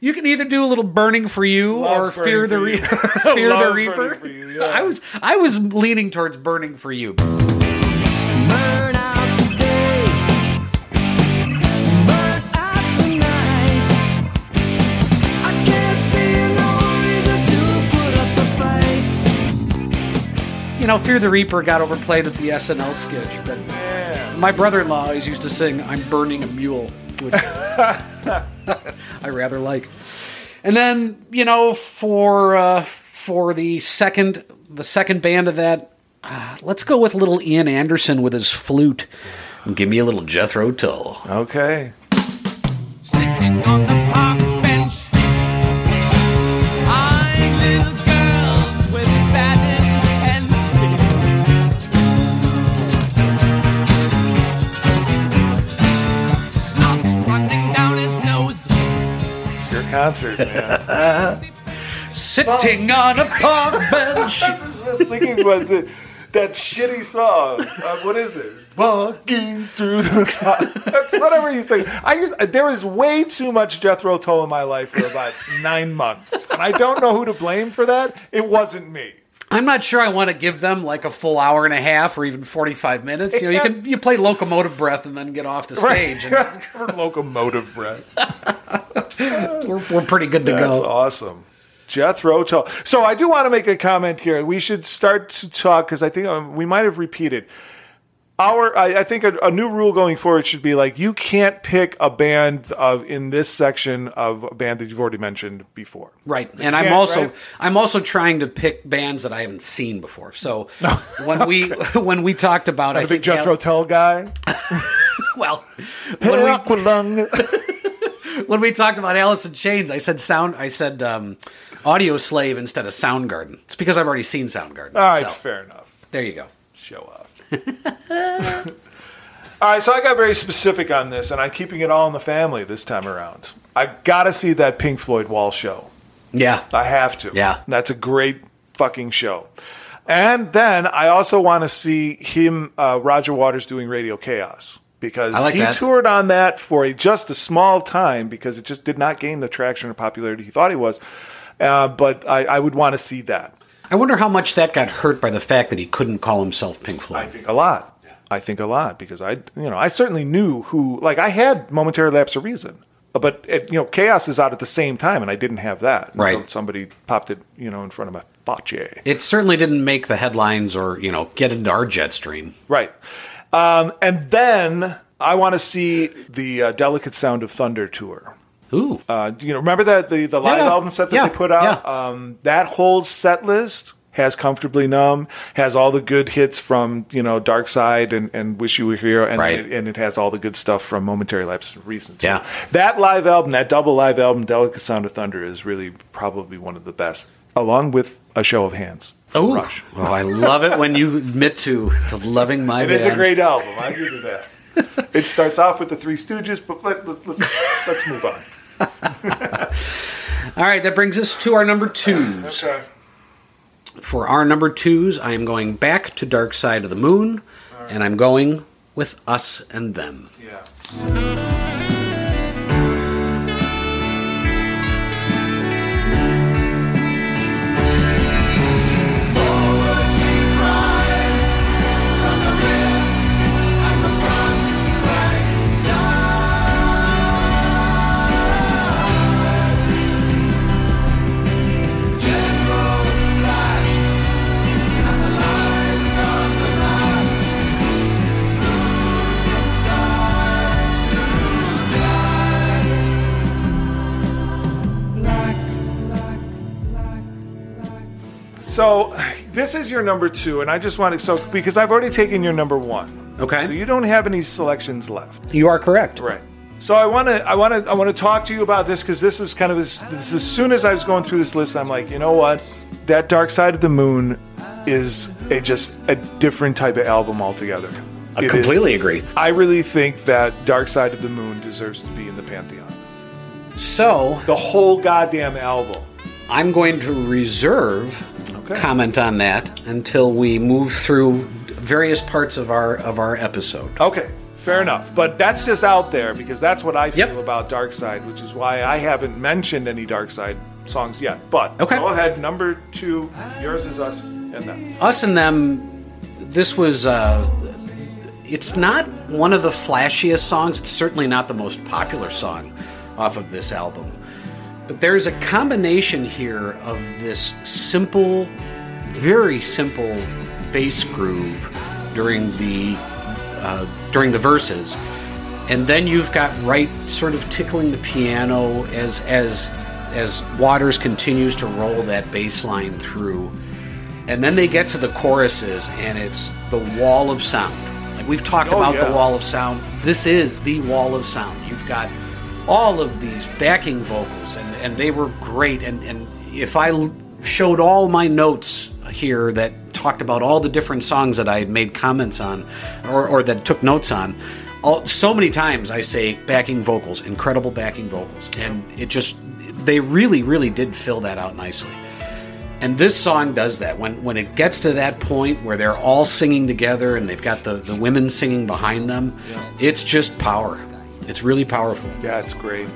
you can either do a little burning for you Love or fear the Reaper. fear the Reaper. You, yeah. I was I was leaning towards burning for you. Know, Fear the Reaper got overplayed at the SNL sketch, but my brother-in-law always used to sing "I'm burning a mule," which I rather like. And then, you know, for uh, for the second the second band of that, uh, let's go with little Ian Anderson with his flute. And give me a little Jethro Tull. okay. Sitting on concert, man. Sitting on a park bench. I was just thinking about the, that shitty song. Uh, what is it? Walking through the. That's whatever you say. I used, there was way too much Jethro Tull in my life for about nine months, and I don't know who to blame for that. It wasn't me. I'm not sure I want to give them like a full hour and a half or even 45 minutes. You know, you can you play locomotive breath and then get off the stage, and For locomotive breath. we're, we're pretty good to That's go. That's awesome. Jethro Tull. So I do want to make a comment here. We should start to talk because I think um, we might have repeated. Our, I, I think a, a new rule going forward should be like you can't pick a band of in this section of a band that you've already mentioned before. Right, and I'm also right. I'm also trying to pick bands that I haven't seen before. So when we when we talked about, I The big think Jethro Tull guy. well, when we when we talked about Alice in Chains, I said sound. I said um, Audioslave instead of Soundgarden. It's because I've already seen Soundgarden. All right, so, fair enough. there you go. Show off. All right, so I got very specific on this, and I'm keeping it all in the family this time around. I got to see that Pink Floyd Wall show. Yeah, I have to. Yeah. That's a great fucking show. And then I also want to see him, uh, Roger Waters, doing Radio K.A.O.S because like he that. toured on that for a, just a small time because it just did not gain the traction or popularity he thought he was. Uh, but I, I would want to see that. I wonder how much that got hurt by the fact that he couldn't call himself Pink Floyd. I think a lot. I think a lot because I, you know, I certainly knew who. Like I had momentary lapse of reason, but it, you know, K.A.O.S is out at the same time, and I didn't have that. Right. Until somebody popped it, you know, in front of my face. It certainly didn't make the headlines or you know get into our jet stream. Right. Um, and then I want to see the uh, Delicate Sound of Thunder tour. Ooh, Uh, you know, remember that the, the live Yeah. album set that Yeah. they put out? Yeah. Um, that whole set list has Comfortably Numb, has all the good hits from, you know, Dark Side and, and Wish You Were Here, and, Right. it, and it has all the good stuff from Momentary Lapse of Reason. too. Yeah. That live album, that double live album, Delicate Sound of Thunder, is really probably one of the best, along with A Show of Hands. oh. Rush. Oh, I love it when you admit to to loving my It band. is a great album. I give you that. it starts off with the Three Stooges, but let, let, let's let's move on. All right, that brings us to our number twos. Okay. For our number twos, I am going back to Dark Side of the Moon, and I'm going with Us and Them. Yeah. So this is your number two, and I just want to so because I've already taken your number one. Okay. So you don't have any selections left. You are correct. Right. So I want to I want to I want to talk to you about this because this is kind of as, as soon as I was going through this list, I'm like, you know what, that Dark Side of the Moon is a just a different type of album altogether. I It is- completely agree. I really think that Dark Side of the Moon deserves to be in the pantheon. So The whole goddamn album. I'm going to reserve Okay. comment on that until we move through various parts of our of our episode. Okay, fair enough. But that's just out there because that's what I feel Yep. about Dark Side, which is why I haven't mentioned any Dark Side songs yet. But Okay. go ahead, number two, yours is us and them. Us and them. This was. Uh, it's not one of the flashiest songs. It's certainly not the most popular song off of this album. But there's a combination here of this simple, very simple bass groove during the uh, during the verses, and then you've got Wright sort of tickling the piano as as as Waters continues to roll that bass line through. And then they get to the choruses, and it's the wall of sound. Like we've talked Oh, about yeah. the wall of sound. This is the wall of sound. You've got all of these backing vocals, and, and they were great. And, and if I showed all my notes here that talked about all the different songs that I had made comments on, or, or that took notes on, all, so many times I say backing vocals, incredible backing vocals, and it just they really, really did fill that out nicely. And this song does that. When when it gets to that point where they're all singing together and they've got the, the women singing behind them, it's just power. It's really powerful. Yeah, it's great.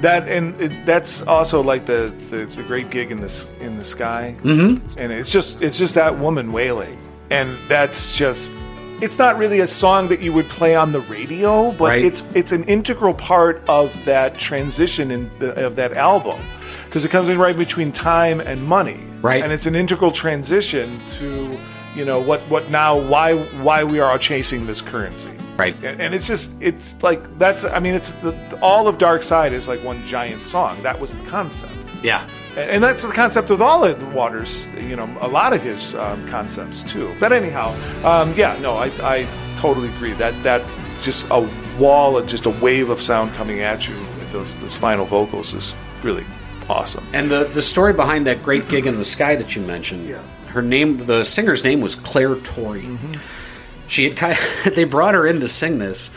That and it, that's also like the, the the great gig in this in the sky, mm-hmm. and it's just it's just that woman wailing, and that's just it's not really a song that you would play on the radio, but Right. it's it's an integral part of that transition in the, of that album because it comes in right between time and money, Right. And it's an integral transition to you know what what now why why we are all chasing this currency, Right. and, and it's just it's like that's I mean it's the, all of Dark Side is like one giant song. That was the concept, Yeah. and, and that's the concept with all of Waters. You know, a lot of his um, concepts too. But anyhow, um, yeah, no, I, I totally agree that that just a wall and just a wave of sound coming at you. with those those final vocals is really awesome. And the the story behind that great gig in the sky that you mentioned, her name, the singer's name was Clare Torry. She had kind of, they brought her in to sing this,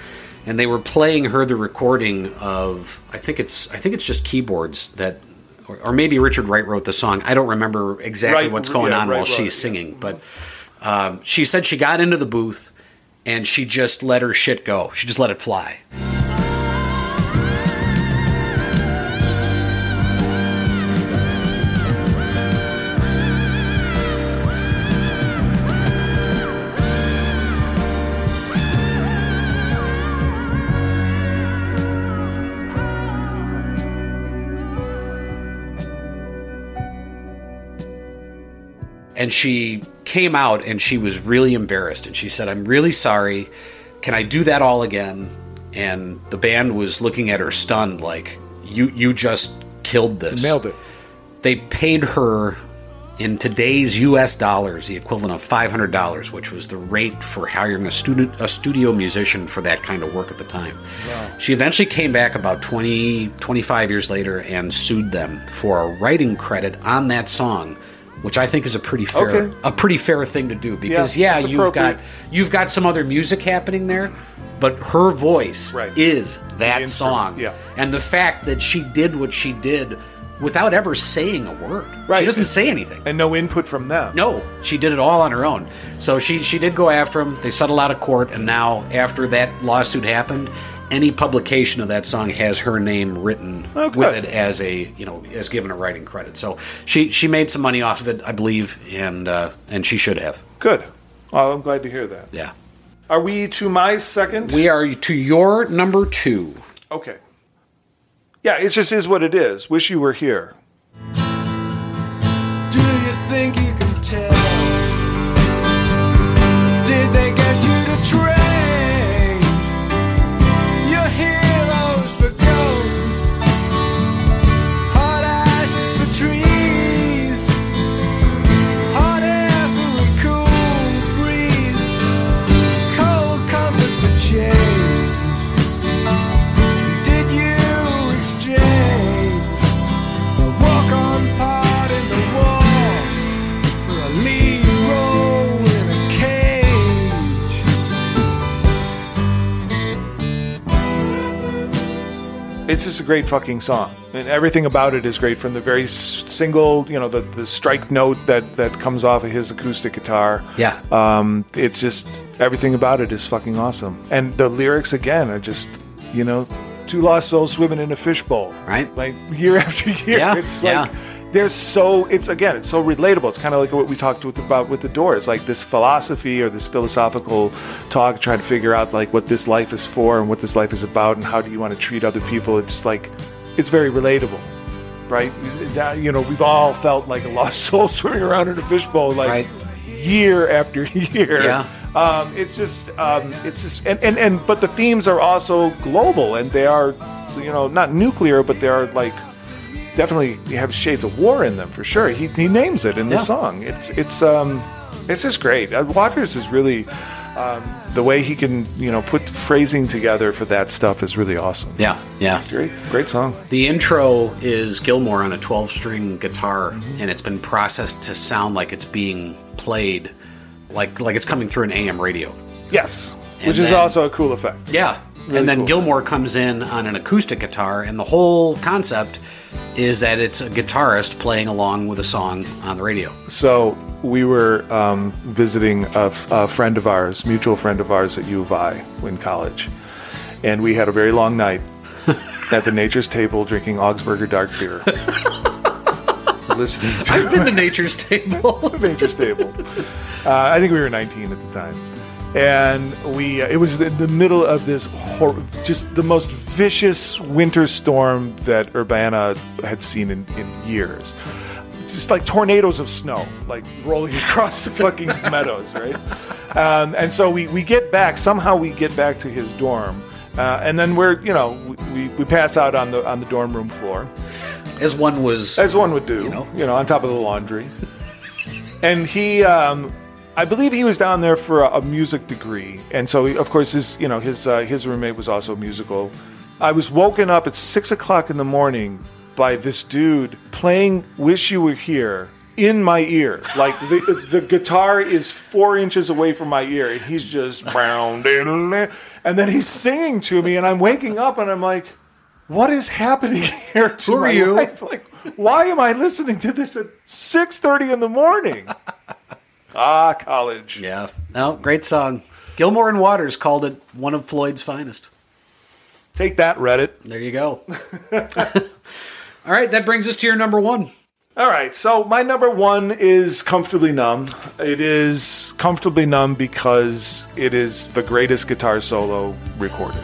and they were playing her the recording of I think it's I think it's just keyboards that. Or, or maybe Richard Wright wrote the song. I don't remember exactly Wright- what's going yeah, on Wright while it, she's yeah. singing, but um, she said she got into the booth and she just let her shit go. She just let it fly. And she came out and she was really embarrassed. And she said i'm really sorry. Can i do that all again? And the band was looking at her stunned like you you just killed this. Nailed it. they paid her in today's us dollars the equivalent of $500 which was the rate for hiring a student a studio musician for that kind of work at the time. She eventually came back about 20 25 years later and sued them for a writing credit on that song which I think is a pretty fair Okay. a pretty fair thing to do because Yeah, yeah, you've got you've got some other music happening there but her voice Right. is that song yeah. and the fact that she did what she did without ever saying a word. Right. She doesn't say anything. And no input from them. No, she did it all on her own. So she she did go after him. They settled out of court, and now after that lawsuit happened, any publication of that song has her name written Oh, with it as a you know as given a writing credit. So she she made some money off of it, I believe, and uh, and she should have. Good. Oh, I'm glad to hear that. Yeah. Are we to my second? We are to your number two. Okay. Yeah, it just is what it is. Wish you were here. Do you think you can tell? Did they get you to train It's just a great fucking song, and everything about it is great. From the very single, you know, the, the strike note that that comes off of his acoustic guitar. Yeah. Um, it's just everything about it is fucking awesome, and the lyrics again are just, you know, two lost souls swimming in a fishbowl. Right. Like year after year, Yeah, it's yeah. They're so. It's again, it's so relatable. It's kind of like what we talked with, about with the Doors, like this philosophy or this philosophical talk, trying to figure out like what this life is for and what this life is about, and how do you want to treat other people. It's like, it's very relatable, right? You know, we've all felt like a lost soul swimming around in a fishbowl, like Right. year after year. Yeah. Um, it's just, um, it's just, and, and and but the themes are also global, and they are, you know, not nuclear, but they are like definitely have shades of war in them for sure. He, he names it in the Yeah. song. It's it's um it's just great. Uh, Waters is really um, the way he can you know put phrasing together for that stuff is really awesome. Yeah. Yeah. Great great song. The intro is Gilmour on a 12 string guitar, and it's been processed to sound like it's being played like like it's coming through an AM radio. Yes, And which is also a cool effect. Yeah. Really and then cool. Gilmour comes in on an acoustic guitar, and the whole concept is that it's a guitarist playing along with a song on the radio. So we were um, visiting a, f- a friend of ours, mutual friend of ours at U of I in college, and we had a very long night at the Nature's Table drinking Augsburger dark beer. Listening to I've been to Nature's Table. Nature's Table. Uh, I think we were 19 at the time. And we, uh, it was in the middle of this, hor- just the most vicious winter storm that Urbana had seen in, in years. Just like tornadoes of snow, like rolling across the fucking meadows, right? Um, and so we, we get back, somehow we get back to his dorm. Uh, and then we're, you know, we, we pass out on the on the dorm room floor, As one was. as one would do, you know? you know, on top of the laundry. and he, um, I believe he was down there for a, a music degree, and so he, of course his, you know, his uh, his roommate was also musical, I was woken up at six o'clock in the morning by this dude playing "Wish You Were Here." In my ear, like the the guitar is four inches away from my ear, and he's just brown, and then he's singing to me, and I'm waking up, and I'm like, "What is happening here?" To Who are you? life? Like, why am I listening to this at six thirty in the morning? Ah, college. Yeah. No, great song. Gilmour and Waters called it one of Floyd's finest. Take that, Reddit. There you go. All right, that brings us to your number one. All right, so my number one is Comfortably Numb. It is Comfortably Numb because it is the greatest guitar solo recorded.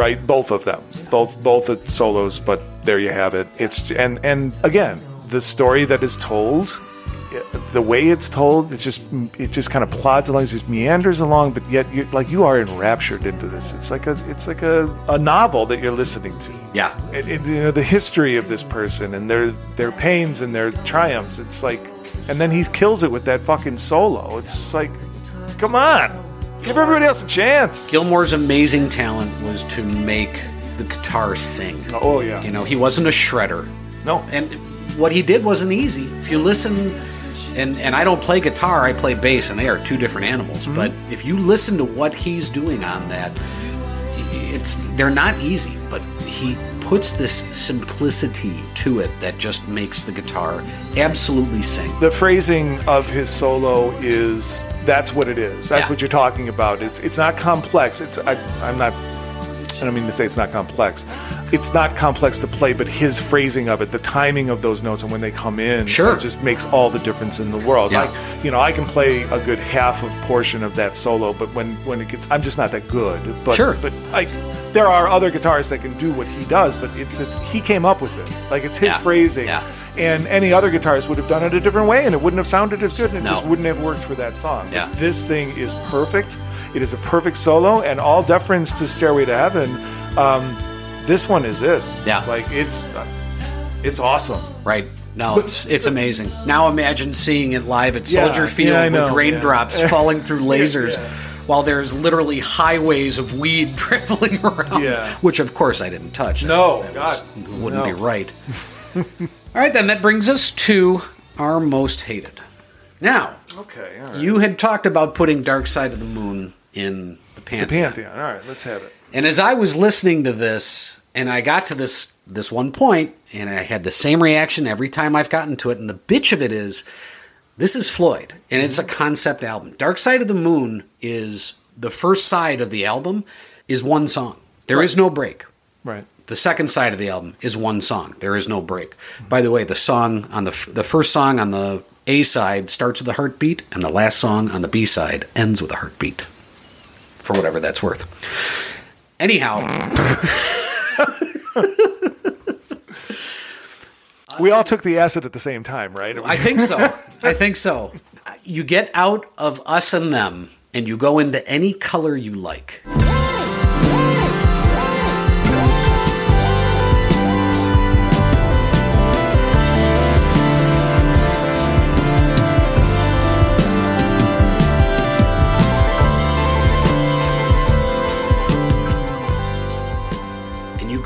Right, both of them, both both solos. But there you have it. It's and and again, the story that is told, eh, the way it's told, it just it just kind of plods along, it just meanders along. But yet, you like you are enraptured into this. It's like a it's like a, a novel that you're listening to. Yeah. it, it- you know the history of this person and their their pains and their triumphs. It's like, and then he kills it with that fucking solo. It's like, come on, give everybody else a chance. Gilmour's amazing talent was to make the guitar sing. Oh yeah, You know, he wasn't a shredder. no, And what he did wasn't easy. If you listen, and, and I don't play guitar, I play bass, and they are two different animals. Mm-hmm. But if you listen to what he's doing on that, it's they're not easy, but he puts this simplicity to it that just makes the guitar absolutely sing. the phrasing of his solo is that's what it is. That's Yeah. what you're talking about. It's it's not complex. It's I, I'm not. I don't mean to say it's not complex. It's not complex to play, but his phrasing of it, the timing of those notes, and when they come in, Sure. it just makes all the difference in the world. Yeah. Like you know, I can play a good half of portion of that solo, but when when it gets, I'm just not that good. But Sure. but like there are other guitarists that can do what he does, but it's, it's he came up with it. Like it's his Yeah. phrasing. Yeah. And any other guitarist would have done it a different way, and it wouldn't have sounded as good, and it No. just wouldn't have worked for that song. Yeah. This thing is perfect. It is a perfect solo, and all deference to "Stairway to Heaven." Um, this one is it. Yeah. like it's it's awesome. Right. No, it's it's amazing. Now imagine seeing it live at Yeah, Soldier Field yeah, with raindrops yeah. falling through lasers. Yeah. While there's literally highways of weed traveling around, Yeah. which of course I didn't touch. No, that was- God, wouldn't no. be right. All right, then that brings us to our most hated. Now, Okay, all right. you had talked about putting Dark Side of the Moon in the pantheon. the Pantheon. All right, let's have it. And as I was listening to this, and I got to this this one point, and I had the same reaction every time I've gotten to it. And the bitch of it is, this is Floyd, and it's a mm-hmm. concept album. Dark Side of the Moon is the first side of the album is one song. There is no break. Right. The second side of the album is one song. There is no break. By the way, the song on the f- the first song on the A side starts with a heartbeat, and the last song on the B side ends with a heartbeat. For whatever that's worth. Anyhow, We all took the acid at the same time, right? I think so. I think so. You get out of us and them, and you go into any color you like.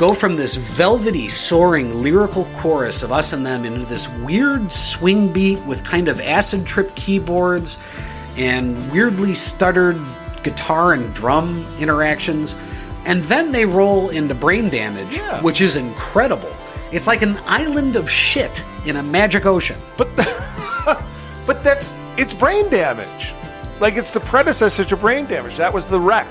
Go from this velvety, soaring, lyrical chorus of us and them into this weird swing beat with kind of acid trip keyboards and weirdly stuttered guitar and drum interactions. And then they roll into brain damage, Yeah. which is incredible. It's like an island of shit in a magic ocean. But but that's it's brain damage. Like it's the predecessor to brain damage. That was the wreck.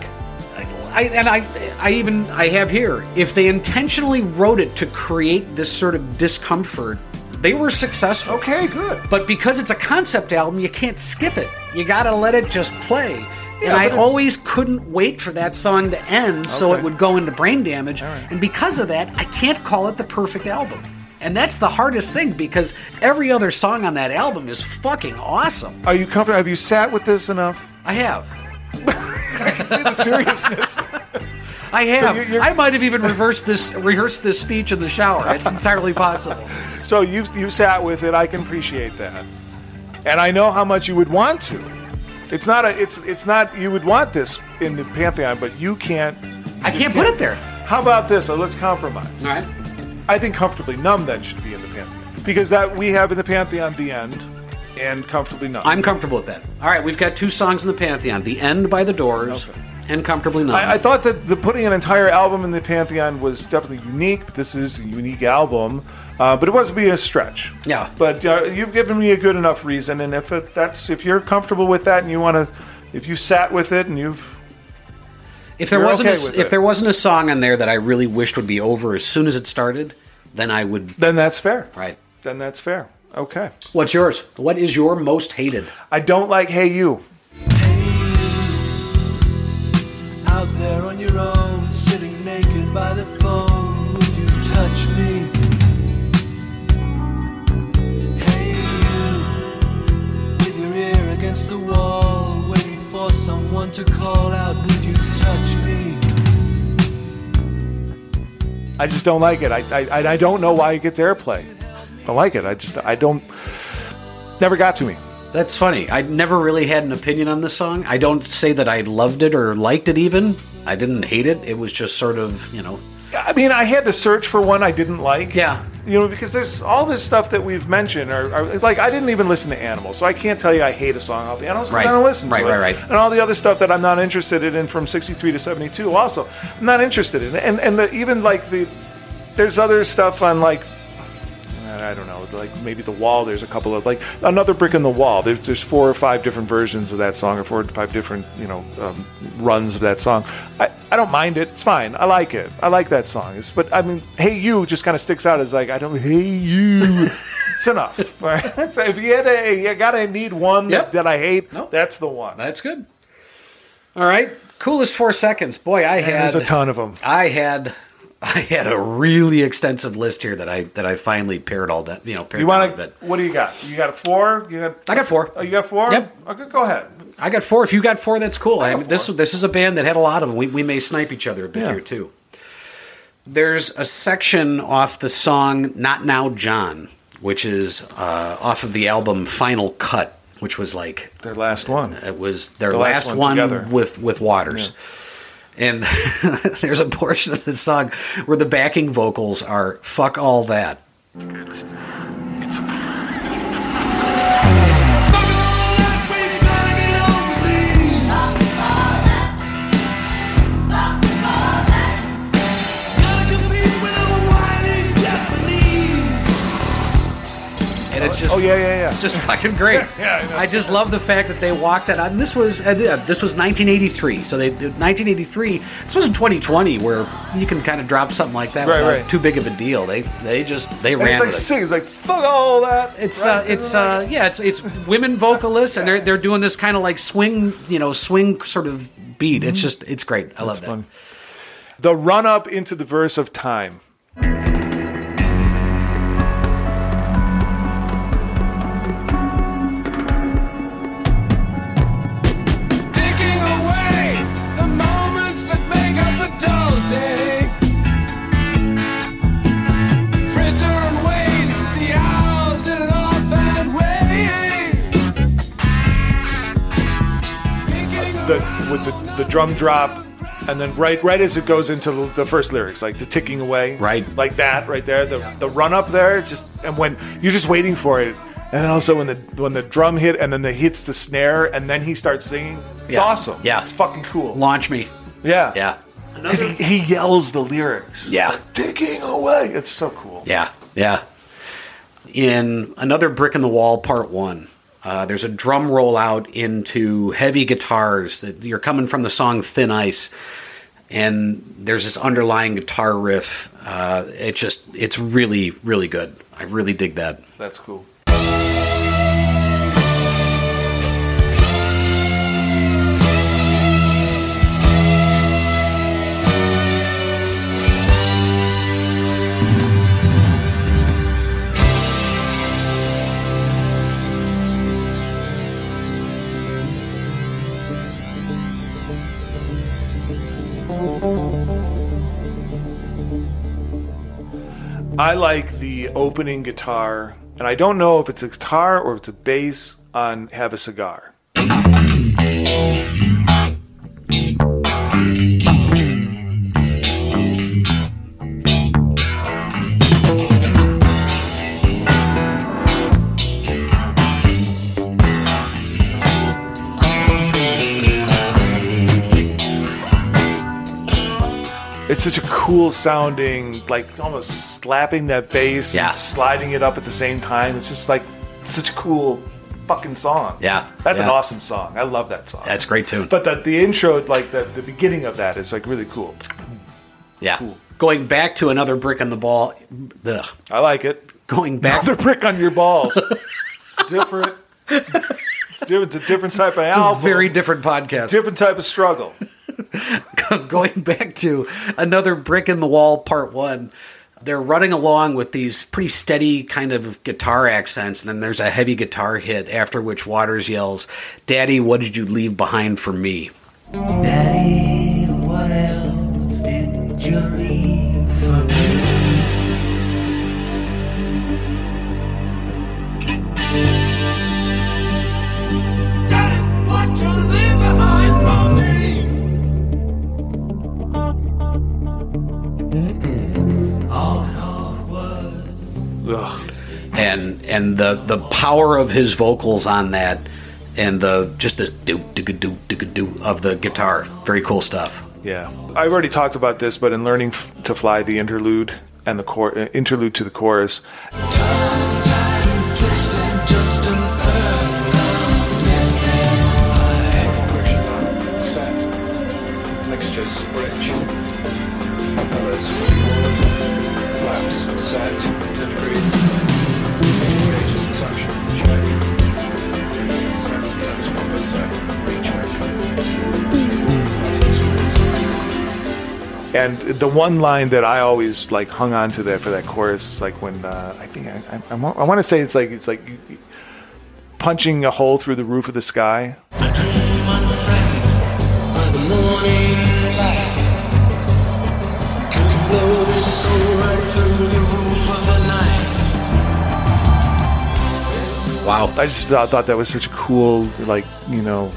I and I I even I have here if they intentionally wrote it to create this sort of discomfort, they were successful. Okay, good. But because it's a concept album, you can't skip it. You got to let it just play. Yeah, and I always couldn't wait for that song to end so it would go into brain damage. right. And because of that, I can't call it the perfect album. And that's the hardest thing because every other song on that album is fucking awesome. Are you comfortable? Have you sat with this enough? I have. I can see the seriousness. I have. you- you're- I might have even reversed this, rehearsed this speech in the shower. It's entirely possible. so you've you've sat with it. I can appreciate that, and I know how much you would want to. It's not a. It's it's not. You would want this in the pantheon, but you can't. I can't put it there. How about this? So let's compromise. All right. I think comfortably numb then should be in the pantheon because that we have in the pantheon the end and comfortably numb. I'm comfortable with that. All right, we've got two songs in the Pantheon The End by The Doors Okay. and Comfortably Numb. I, I thought that the putting an entire album in the pantheon was definitely unique. But this is a unique album, uh, but it was be a stretch. Yeah. But uh, you've given me a good enough reason, and if it, that's if you're comfortable with that and you want to, if you sat with it and you've if there you're wasn't okay a, if it. there wasn't a song on there that I really wished would be over as soon as it started, then I would. then that's fair. Right. Then that's fair. Okay. What's yours? What is your most hated? I don't like Hey You. Out there on your own, sitting naked by the phone, would you touch me? Hey, you, with your ear against the wall, waiting for someone to call out, would you touch me? I just don't like it. I, I I don't know why it gets airplay. I like it. I just I don't. Never got to me. That's funny. I never really had an opinion on this song. I don't say that I loved it or liked it even. I didn't hate it. It was just sort of, you know. I mean, I had to search for one I didn't like. Yeah. You know, because there's all this stuff that we've mentioned, are, are like I didn't even listen to Animals, so I can't tell you I hate a song off the Animals because Right. I don't listen Right, to it. right, right. And all the other stuff that I'm not interested in from '63 to '72, also I'm not interested in. And and the, even like the there's other stuff on like I don't know, like maybe the wall. There's a couple of like another brick in the wall. There's there's four or five different versions of that song, or four or five different you know um, runs of that song. I, I don't mind it. It's fine. I like it. I like that song. It's, but I mean, Hey You just kind of sticks out as like I don't. Hey You. it's enough. Right? So if you had a, you gotta need one Yep. that, that I hate. Nope. That's the one. That's good. All right. Coolest four seconds. Boy, I And had. there's a ton of them. I had. I had a really extensive list here that I that I finally paired all that You know, You want to? What do you got? You got a four? You got? I got four. Oh, you got four? Yep. Okay, go ahead. I got four. If you got four, that's cool. I mean, this this is a band that had a lot of them. We, we may snipe each other a bit Yeah. here too. There's a section off the song "Not Now, John," which is uh, off of the album "Final Cut," which was like Their last one. it was their The last last, one one, with with Waters. And there's a portion of the song where the backing vocals are "fuck all that." And it's just Oh yeah, yeah, yeah. It's just fucking great. Yeah, I. I just love the fact that they walked that out. And this was uh, this was 1983. So they 1983. This wasn't 2020 where you can kind of drop something like that Right, without right. too big of a deal. They they just they And ran it's like with it. sing, it's like fuck all that. It's right? uh, it's uh, yeah, it's it's women vocalists, and they're they're doing this kind of like swing, you know, swing sort of beat. It's just it's great. I love that. fun. the run up into the verse of time. With the, the drum drop, and then right right as it goes into the, the first lyrics, like the ticking away, Right. like that right there. The the run up there, just and when you're just waiting for it, and then also when the when the drum hit, and then the hits the snare, and then he starts singing. It's Yeah. awesome. Yeah. it's fucking cool. Launch me. Yeah, Yeah. Because he, he yells the lyrics. Yeah. Ticking away. It's so cool. Yeah, yeah. In another brick in the wall, part one, uh, there's a drum roll out into heavy guitars. That you're coming from the song "Thin Ice," and there's this underlying guitar riff. Uh, it just it's really really good. I really dig that. That's cool. I like the opening guitar, and I don't know if it's a guitar or if it's a bass on Have a Cigar. It's such a cool sounding, like almost slapping that bass Yeah. and sliding it up at the same time. It's just like such a cool fucking song. Yeah, That's an awesome song. I love that song. That's great too. But the, the intro, like the, the beginning of that, is like really cool. yeah, cool. going back to another brick in the ball. Ugh. I like it. Going back Another brick on your balls. it's different. It's a different type of It's a album. very different podcast. different type of struggle. Going back to another brick in the wall, part one. They're running along with these pretty steady kind of guitar accents, and then there's a heavy guitar hit after which Waters yells, "Daddy, what did you leave behind for me?" Daddy, what else did you leave Ugh. and and the the power of his vocals on that, and the just the do do do do do of the guitar, very cool stuff. Yeah, I've already talked about this, but in learning f- to fly the interlude and the chor- uh, interlude to the chorus, time twisting and the one line that I always like hung on to that for that chorus is like when uh, I think I, I, I, want, to say it's like it's like punching a hole through the roof of the sky. by the morning light. Could blow this soul right through the roof of the night. Wow. I just thought, thought that was such a cool like you know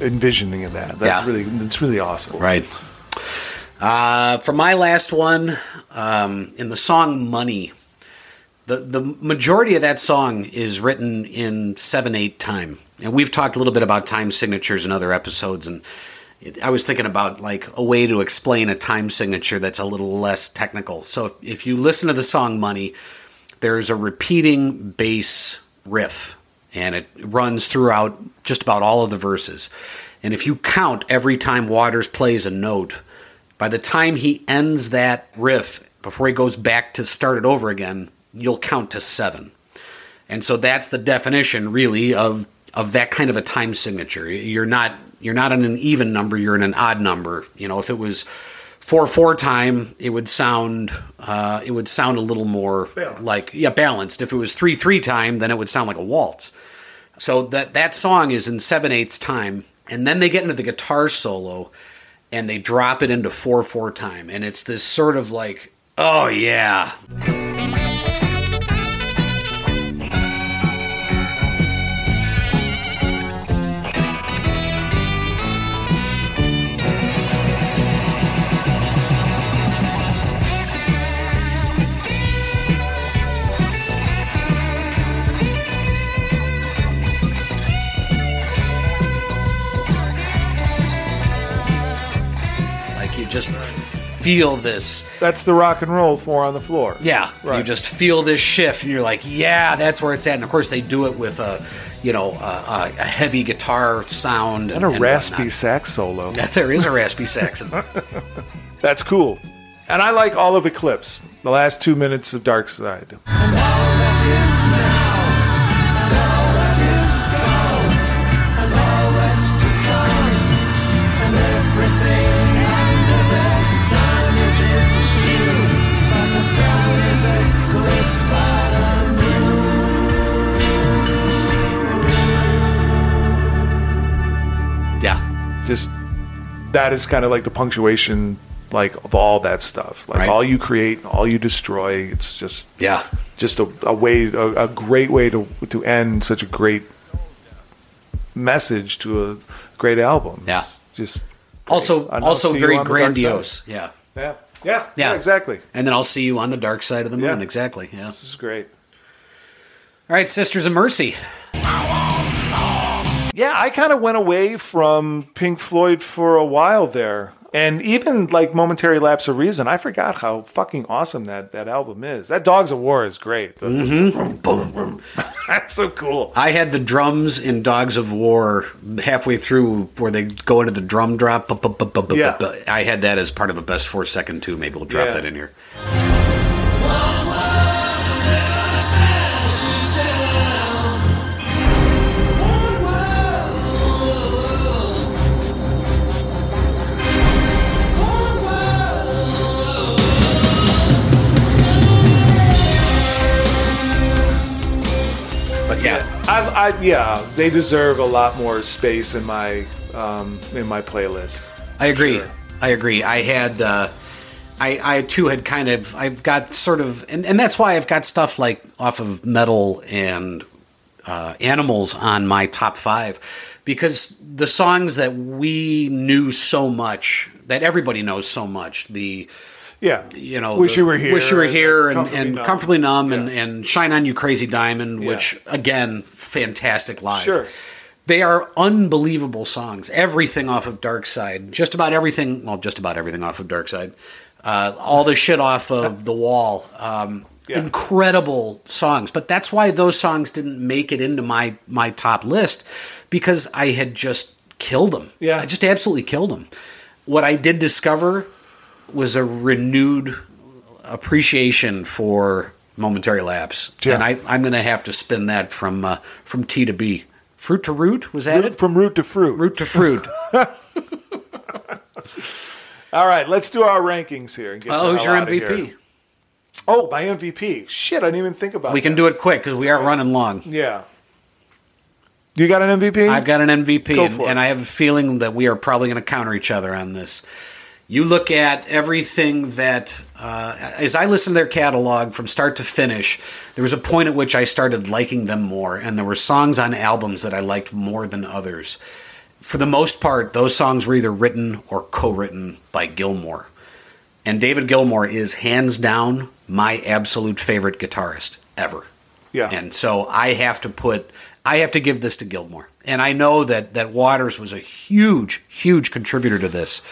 envisioning of that. That's Yeah. really that's really awesome. Right. Uh, for my last one, um, in the song "Money," the the majority of that song is written in seven eight time, and we've talked a little bit about time signatures in other episodes, and it, I was thinking about like a way to explain a time signature that's a little less technical. So if, if you listen to the song "Money," there's a repeating bass riff and it runs throughout just about all of the verses. And if you count every time Waters plays a note, by the time he ends that riff, before he goes back to start it over again, you'll count to seven. And so that's the definition, really, of of that kind of a time signature. You're not you're not in an even number. You're in an odd number. You know, if it was four four time, it would sound uh, it would sound a little more Balanced. like yeah balanced. If it was three three time, then it would sound like a waltz. So that that song is in seven eighths time, and then they get into the guitar solo, and they drop it into four four time, and it's this sort of like oh yeah feel this. That's the rock and roll four on the floor. Yeah, you just feel this shift, and you're like, yeah, that's where it's at. And of course, they do it with a, you know, a, a heavy guitar sound And a raspy whatnot. sax solo. There is a raspy sax. That's cool. And I like all of Eclipse. The last two minutes of Dark Side. Just that is kind of like the punctuation, like of all that stuff. Like Right. all you create, all you destroy. It's just yeah. just a, a way, a, a great way to to end such a great message to a great album. Yeah. It's just Also, And also very on the dark grandiose. Yeah. yeah, yeah, Yeah. yeah, exactly. And then I'll see you on the dark side of the moon. Yeah. Exactly. Yeah. This is great. All right, Sisters of Mercy. Yeah, I kind of went away from Pink Floyd for a while there. And even like Momentary Lapse of Reason, I forgot how fucking awesome that, that album is. That Dogs of War is great. The- mm-hmm. That's so cool. I had the drums in Dogs of War halfway through where they go into the drum drop. Yeah. I had that as part of a best four second too. Maybe we'll drop Yeah. that in here. I, I, yeah, they deserve a lot more space in my um, in my playlist. I agree. Sure. I agree. I had, uh, I, I too had kind of, I've got sort of, and, and that's why I've got stuff like off of Meddle and uh, animals on my top five because the songs that we knew so much, that everybody knows so much, the, Yeah, you know, wish the you were here. wish you were here, and, Comfortably and Numb. comfortably numb, and, Yeah. and shine on you, crazy diamond, Yeah. which again, fantastic live. Sure. They are unbelievable songs. Everything off of Dark Side, just about everything. Well, just about everything off of Dark Side. Uh, all the shit off of the wall. Um, Yeah. Incredible songs, but that's why those songs didn't make it into my my top list because I had just killed them. Yeah. I just absolutely killed them. What I did discover was a renewed appreciation for momentary lapse, Yeah. and I, I'm going to have to spin that from uh, from T to B, fruit to root. Was that it? from root to fruit. Root to fruit. All right, let's do our rankings here. And get oh, the who's your. MVP? Oh, my MVP. Shit, I didn't even think about. We can do it quick because we are running long. Yeah. You got an MVP? I've got an MVP, and, and I have a feeling that we are probably going to counter each other on this. You look at everything that, uh, as I listened to their catalog from start to finish, there was a point at which I started liking them more, and there were songs on albums that I liked more than others. For the most part, those songs were either written or co written by Gilmour. And David Gilmour is hands down my absolute favorite guitarist ever. Yeah. And so I have to put I have to give this to Gilmour. And I know that that Waters was a huge, huge contributor to this.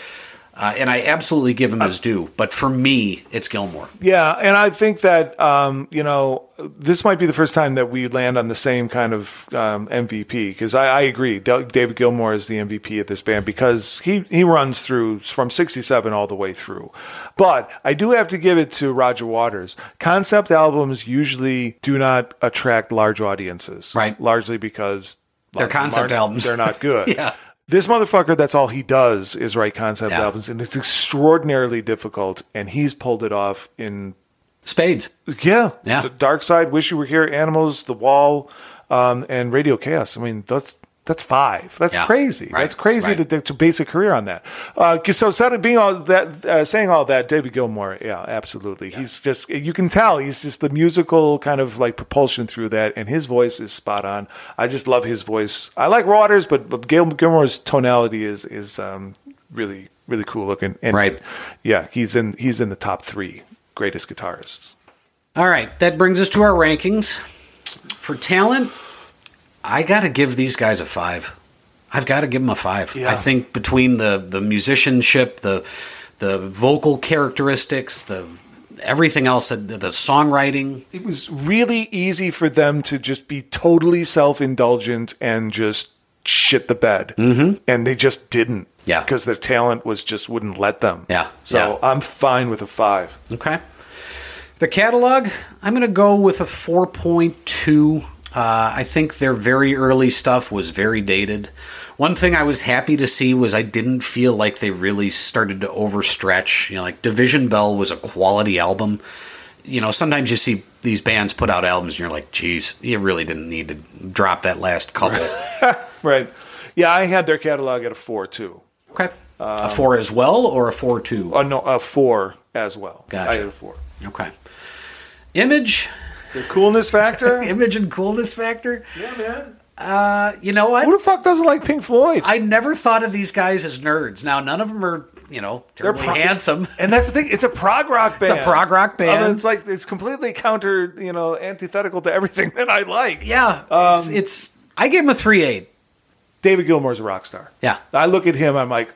Uh, and I absolutely give him his due. But for me, it's Gilmour. Yeah, and I think that um, you know this might be the first time that we land on the same kind of um, MVP because I, I agree. David Gilmour is the MVP of this band because he he runs through from '67 all the way through. But I do have to give it to Roger Waters. Concept albums usually do not attract large audiences, Right. Largely because They're concept albums. They're not good. Yeah. This motherfucker, that's all he does is write concept Yeah. albums, and it's extraordinarily difficult. And he's pulled it off in Spades. yeah, Yeah. The Dark Side, Wish You Were Here, Animals, The Wall, um, and Radio K.A.O.S. I mean, that's that's five. That's Yeah. crazy. Right. That's crazy Right. to, to base a career on that. Uh, so, so being all that, uh, saying all that, David Gilmour, yeah, absolutely. He's just you can tell he's just the musical kind of like propulsion through that, and his voice is spot on. I just love his voice. I like Waters, but, but Gil, Gilmour's tonality is is um, really really cool looking. And Right. Yeah, he's in he's in the top three greatest guitarists. All right. That brings us to our rankings. For talent, I got to give these guys a five. I've got to give them a five. Yeah. I think between the, the musicianship, the the vocal characteristics, the everything else, the, the songwriting. it was really easy for them to just be totally self-indulgent and just shit the bed mm-hmm. and they just didn't Yeah. because their talent was just wouldn't let them Yeah, so yeah. i'm fine with a five Okay. The catalog, I'm going to go with a 4.2. Uh, I think their very early stuff was very dated. One thing I was happy to see was I didn't feel like they really started to overstretch. You know, like Division Bell was a quality album. You know, sometimes you see these bands put out albums and you're like, geez, you really didn't need to drop that last couple. right yeah i had their catalog at a four too Okay. a four as well or a four two? uh, no a four as well Gotcha. i had a four Okay. Image, the coolness factor image and coolness factor. yeah man Uh, you know what? who the fuck doesn't like pink floyd I never thought of these guys as nerds. Now, none of them are, you know, terribly pro- handsome. And that's the thing. It's a prog rock band. It's a prog rock band. It's like it's completely counter, you know, antithetical to everything that I like. Yeah, Um, it's, it's. I gave him a three eight. David Gilmour's a rock star. Yeah. I look at him. I'm like,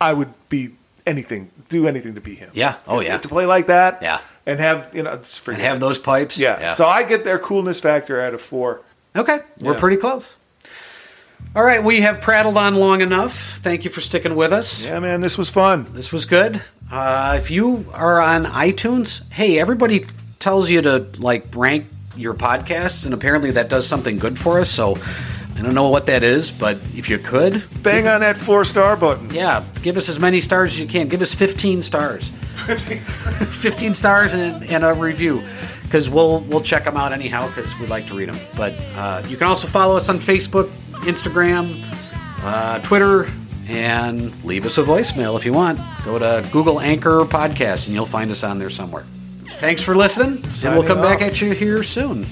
I would be anything, do anything to be him. Yeah. Oh, yeah. To play like that. Yeah. And have you know, it's And have those pipes. Yeah. So I get their coolness factor out of four. okay, we're Yeah. pretty close. All right, we have prattled on long enough. Thank you for sticking with us. Yeah, man, this was fun. This was good. Uh, if you are on iTunes, hey, everybody tells you to like rank your podcasts, and apparently that does something good for us. So I don't know what that is, but if you could, Bang on that four star button. yeah, give us as many stars as you can. Give us 15 stars. 15 stars and, and a review because we'll we'll check them out anyhow because we'd like to read them but uh, you can also follow us on facebook instagram uh, twitter and leave us a voicemail if you want. Go to google anchor podcast and you'll find us on there somewhere. Thanks for listening and we'll come Signing back at you here soon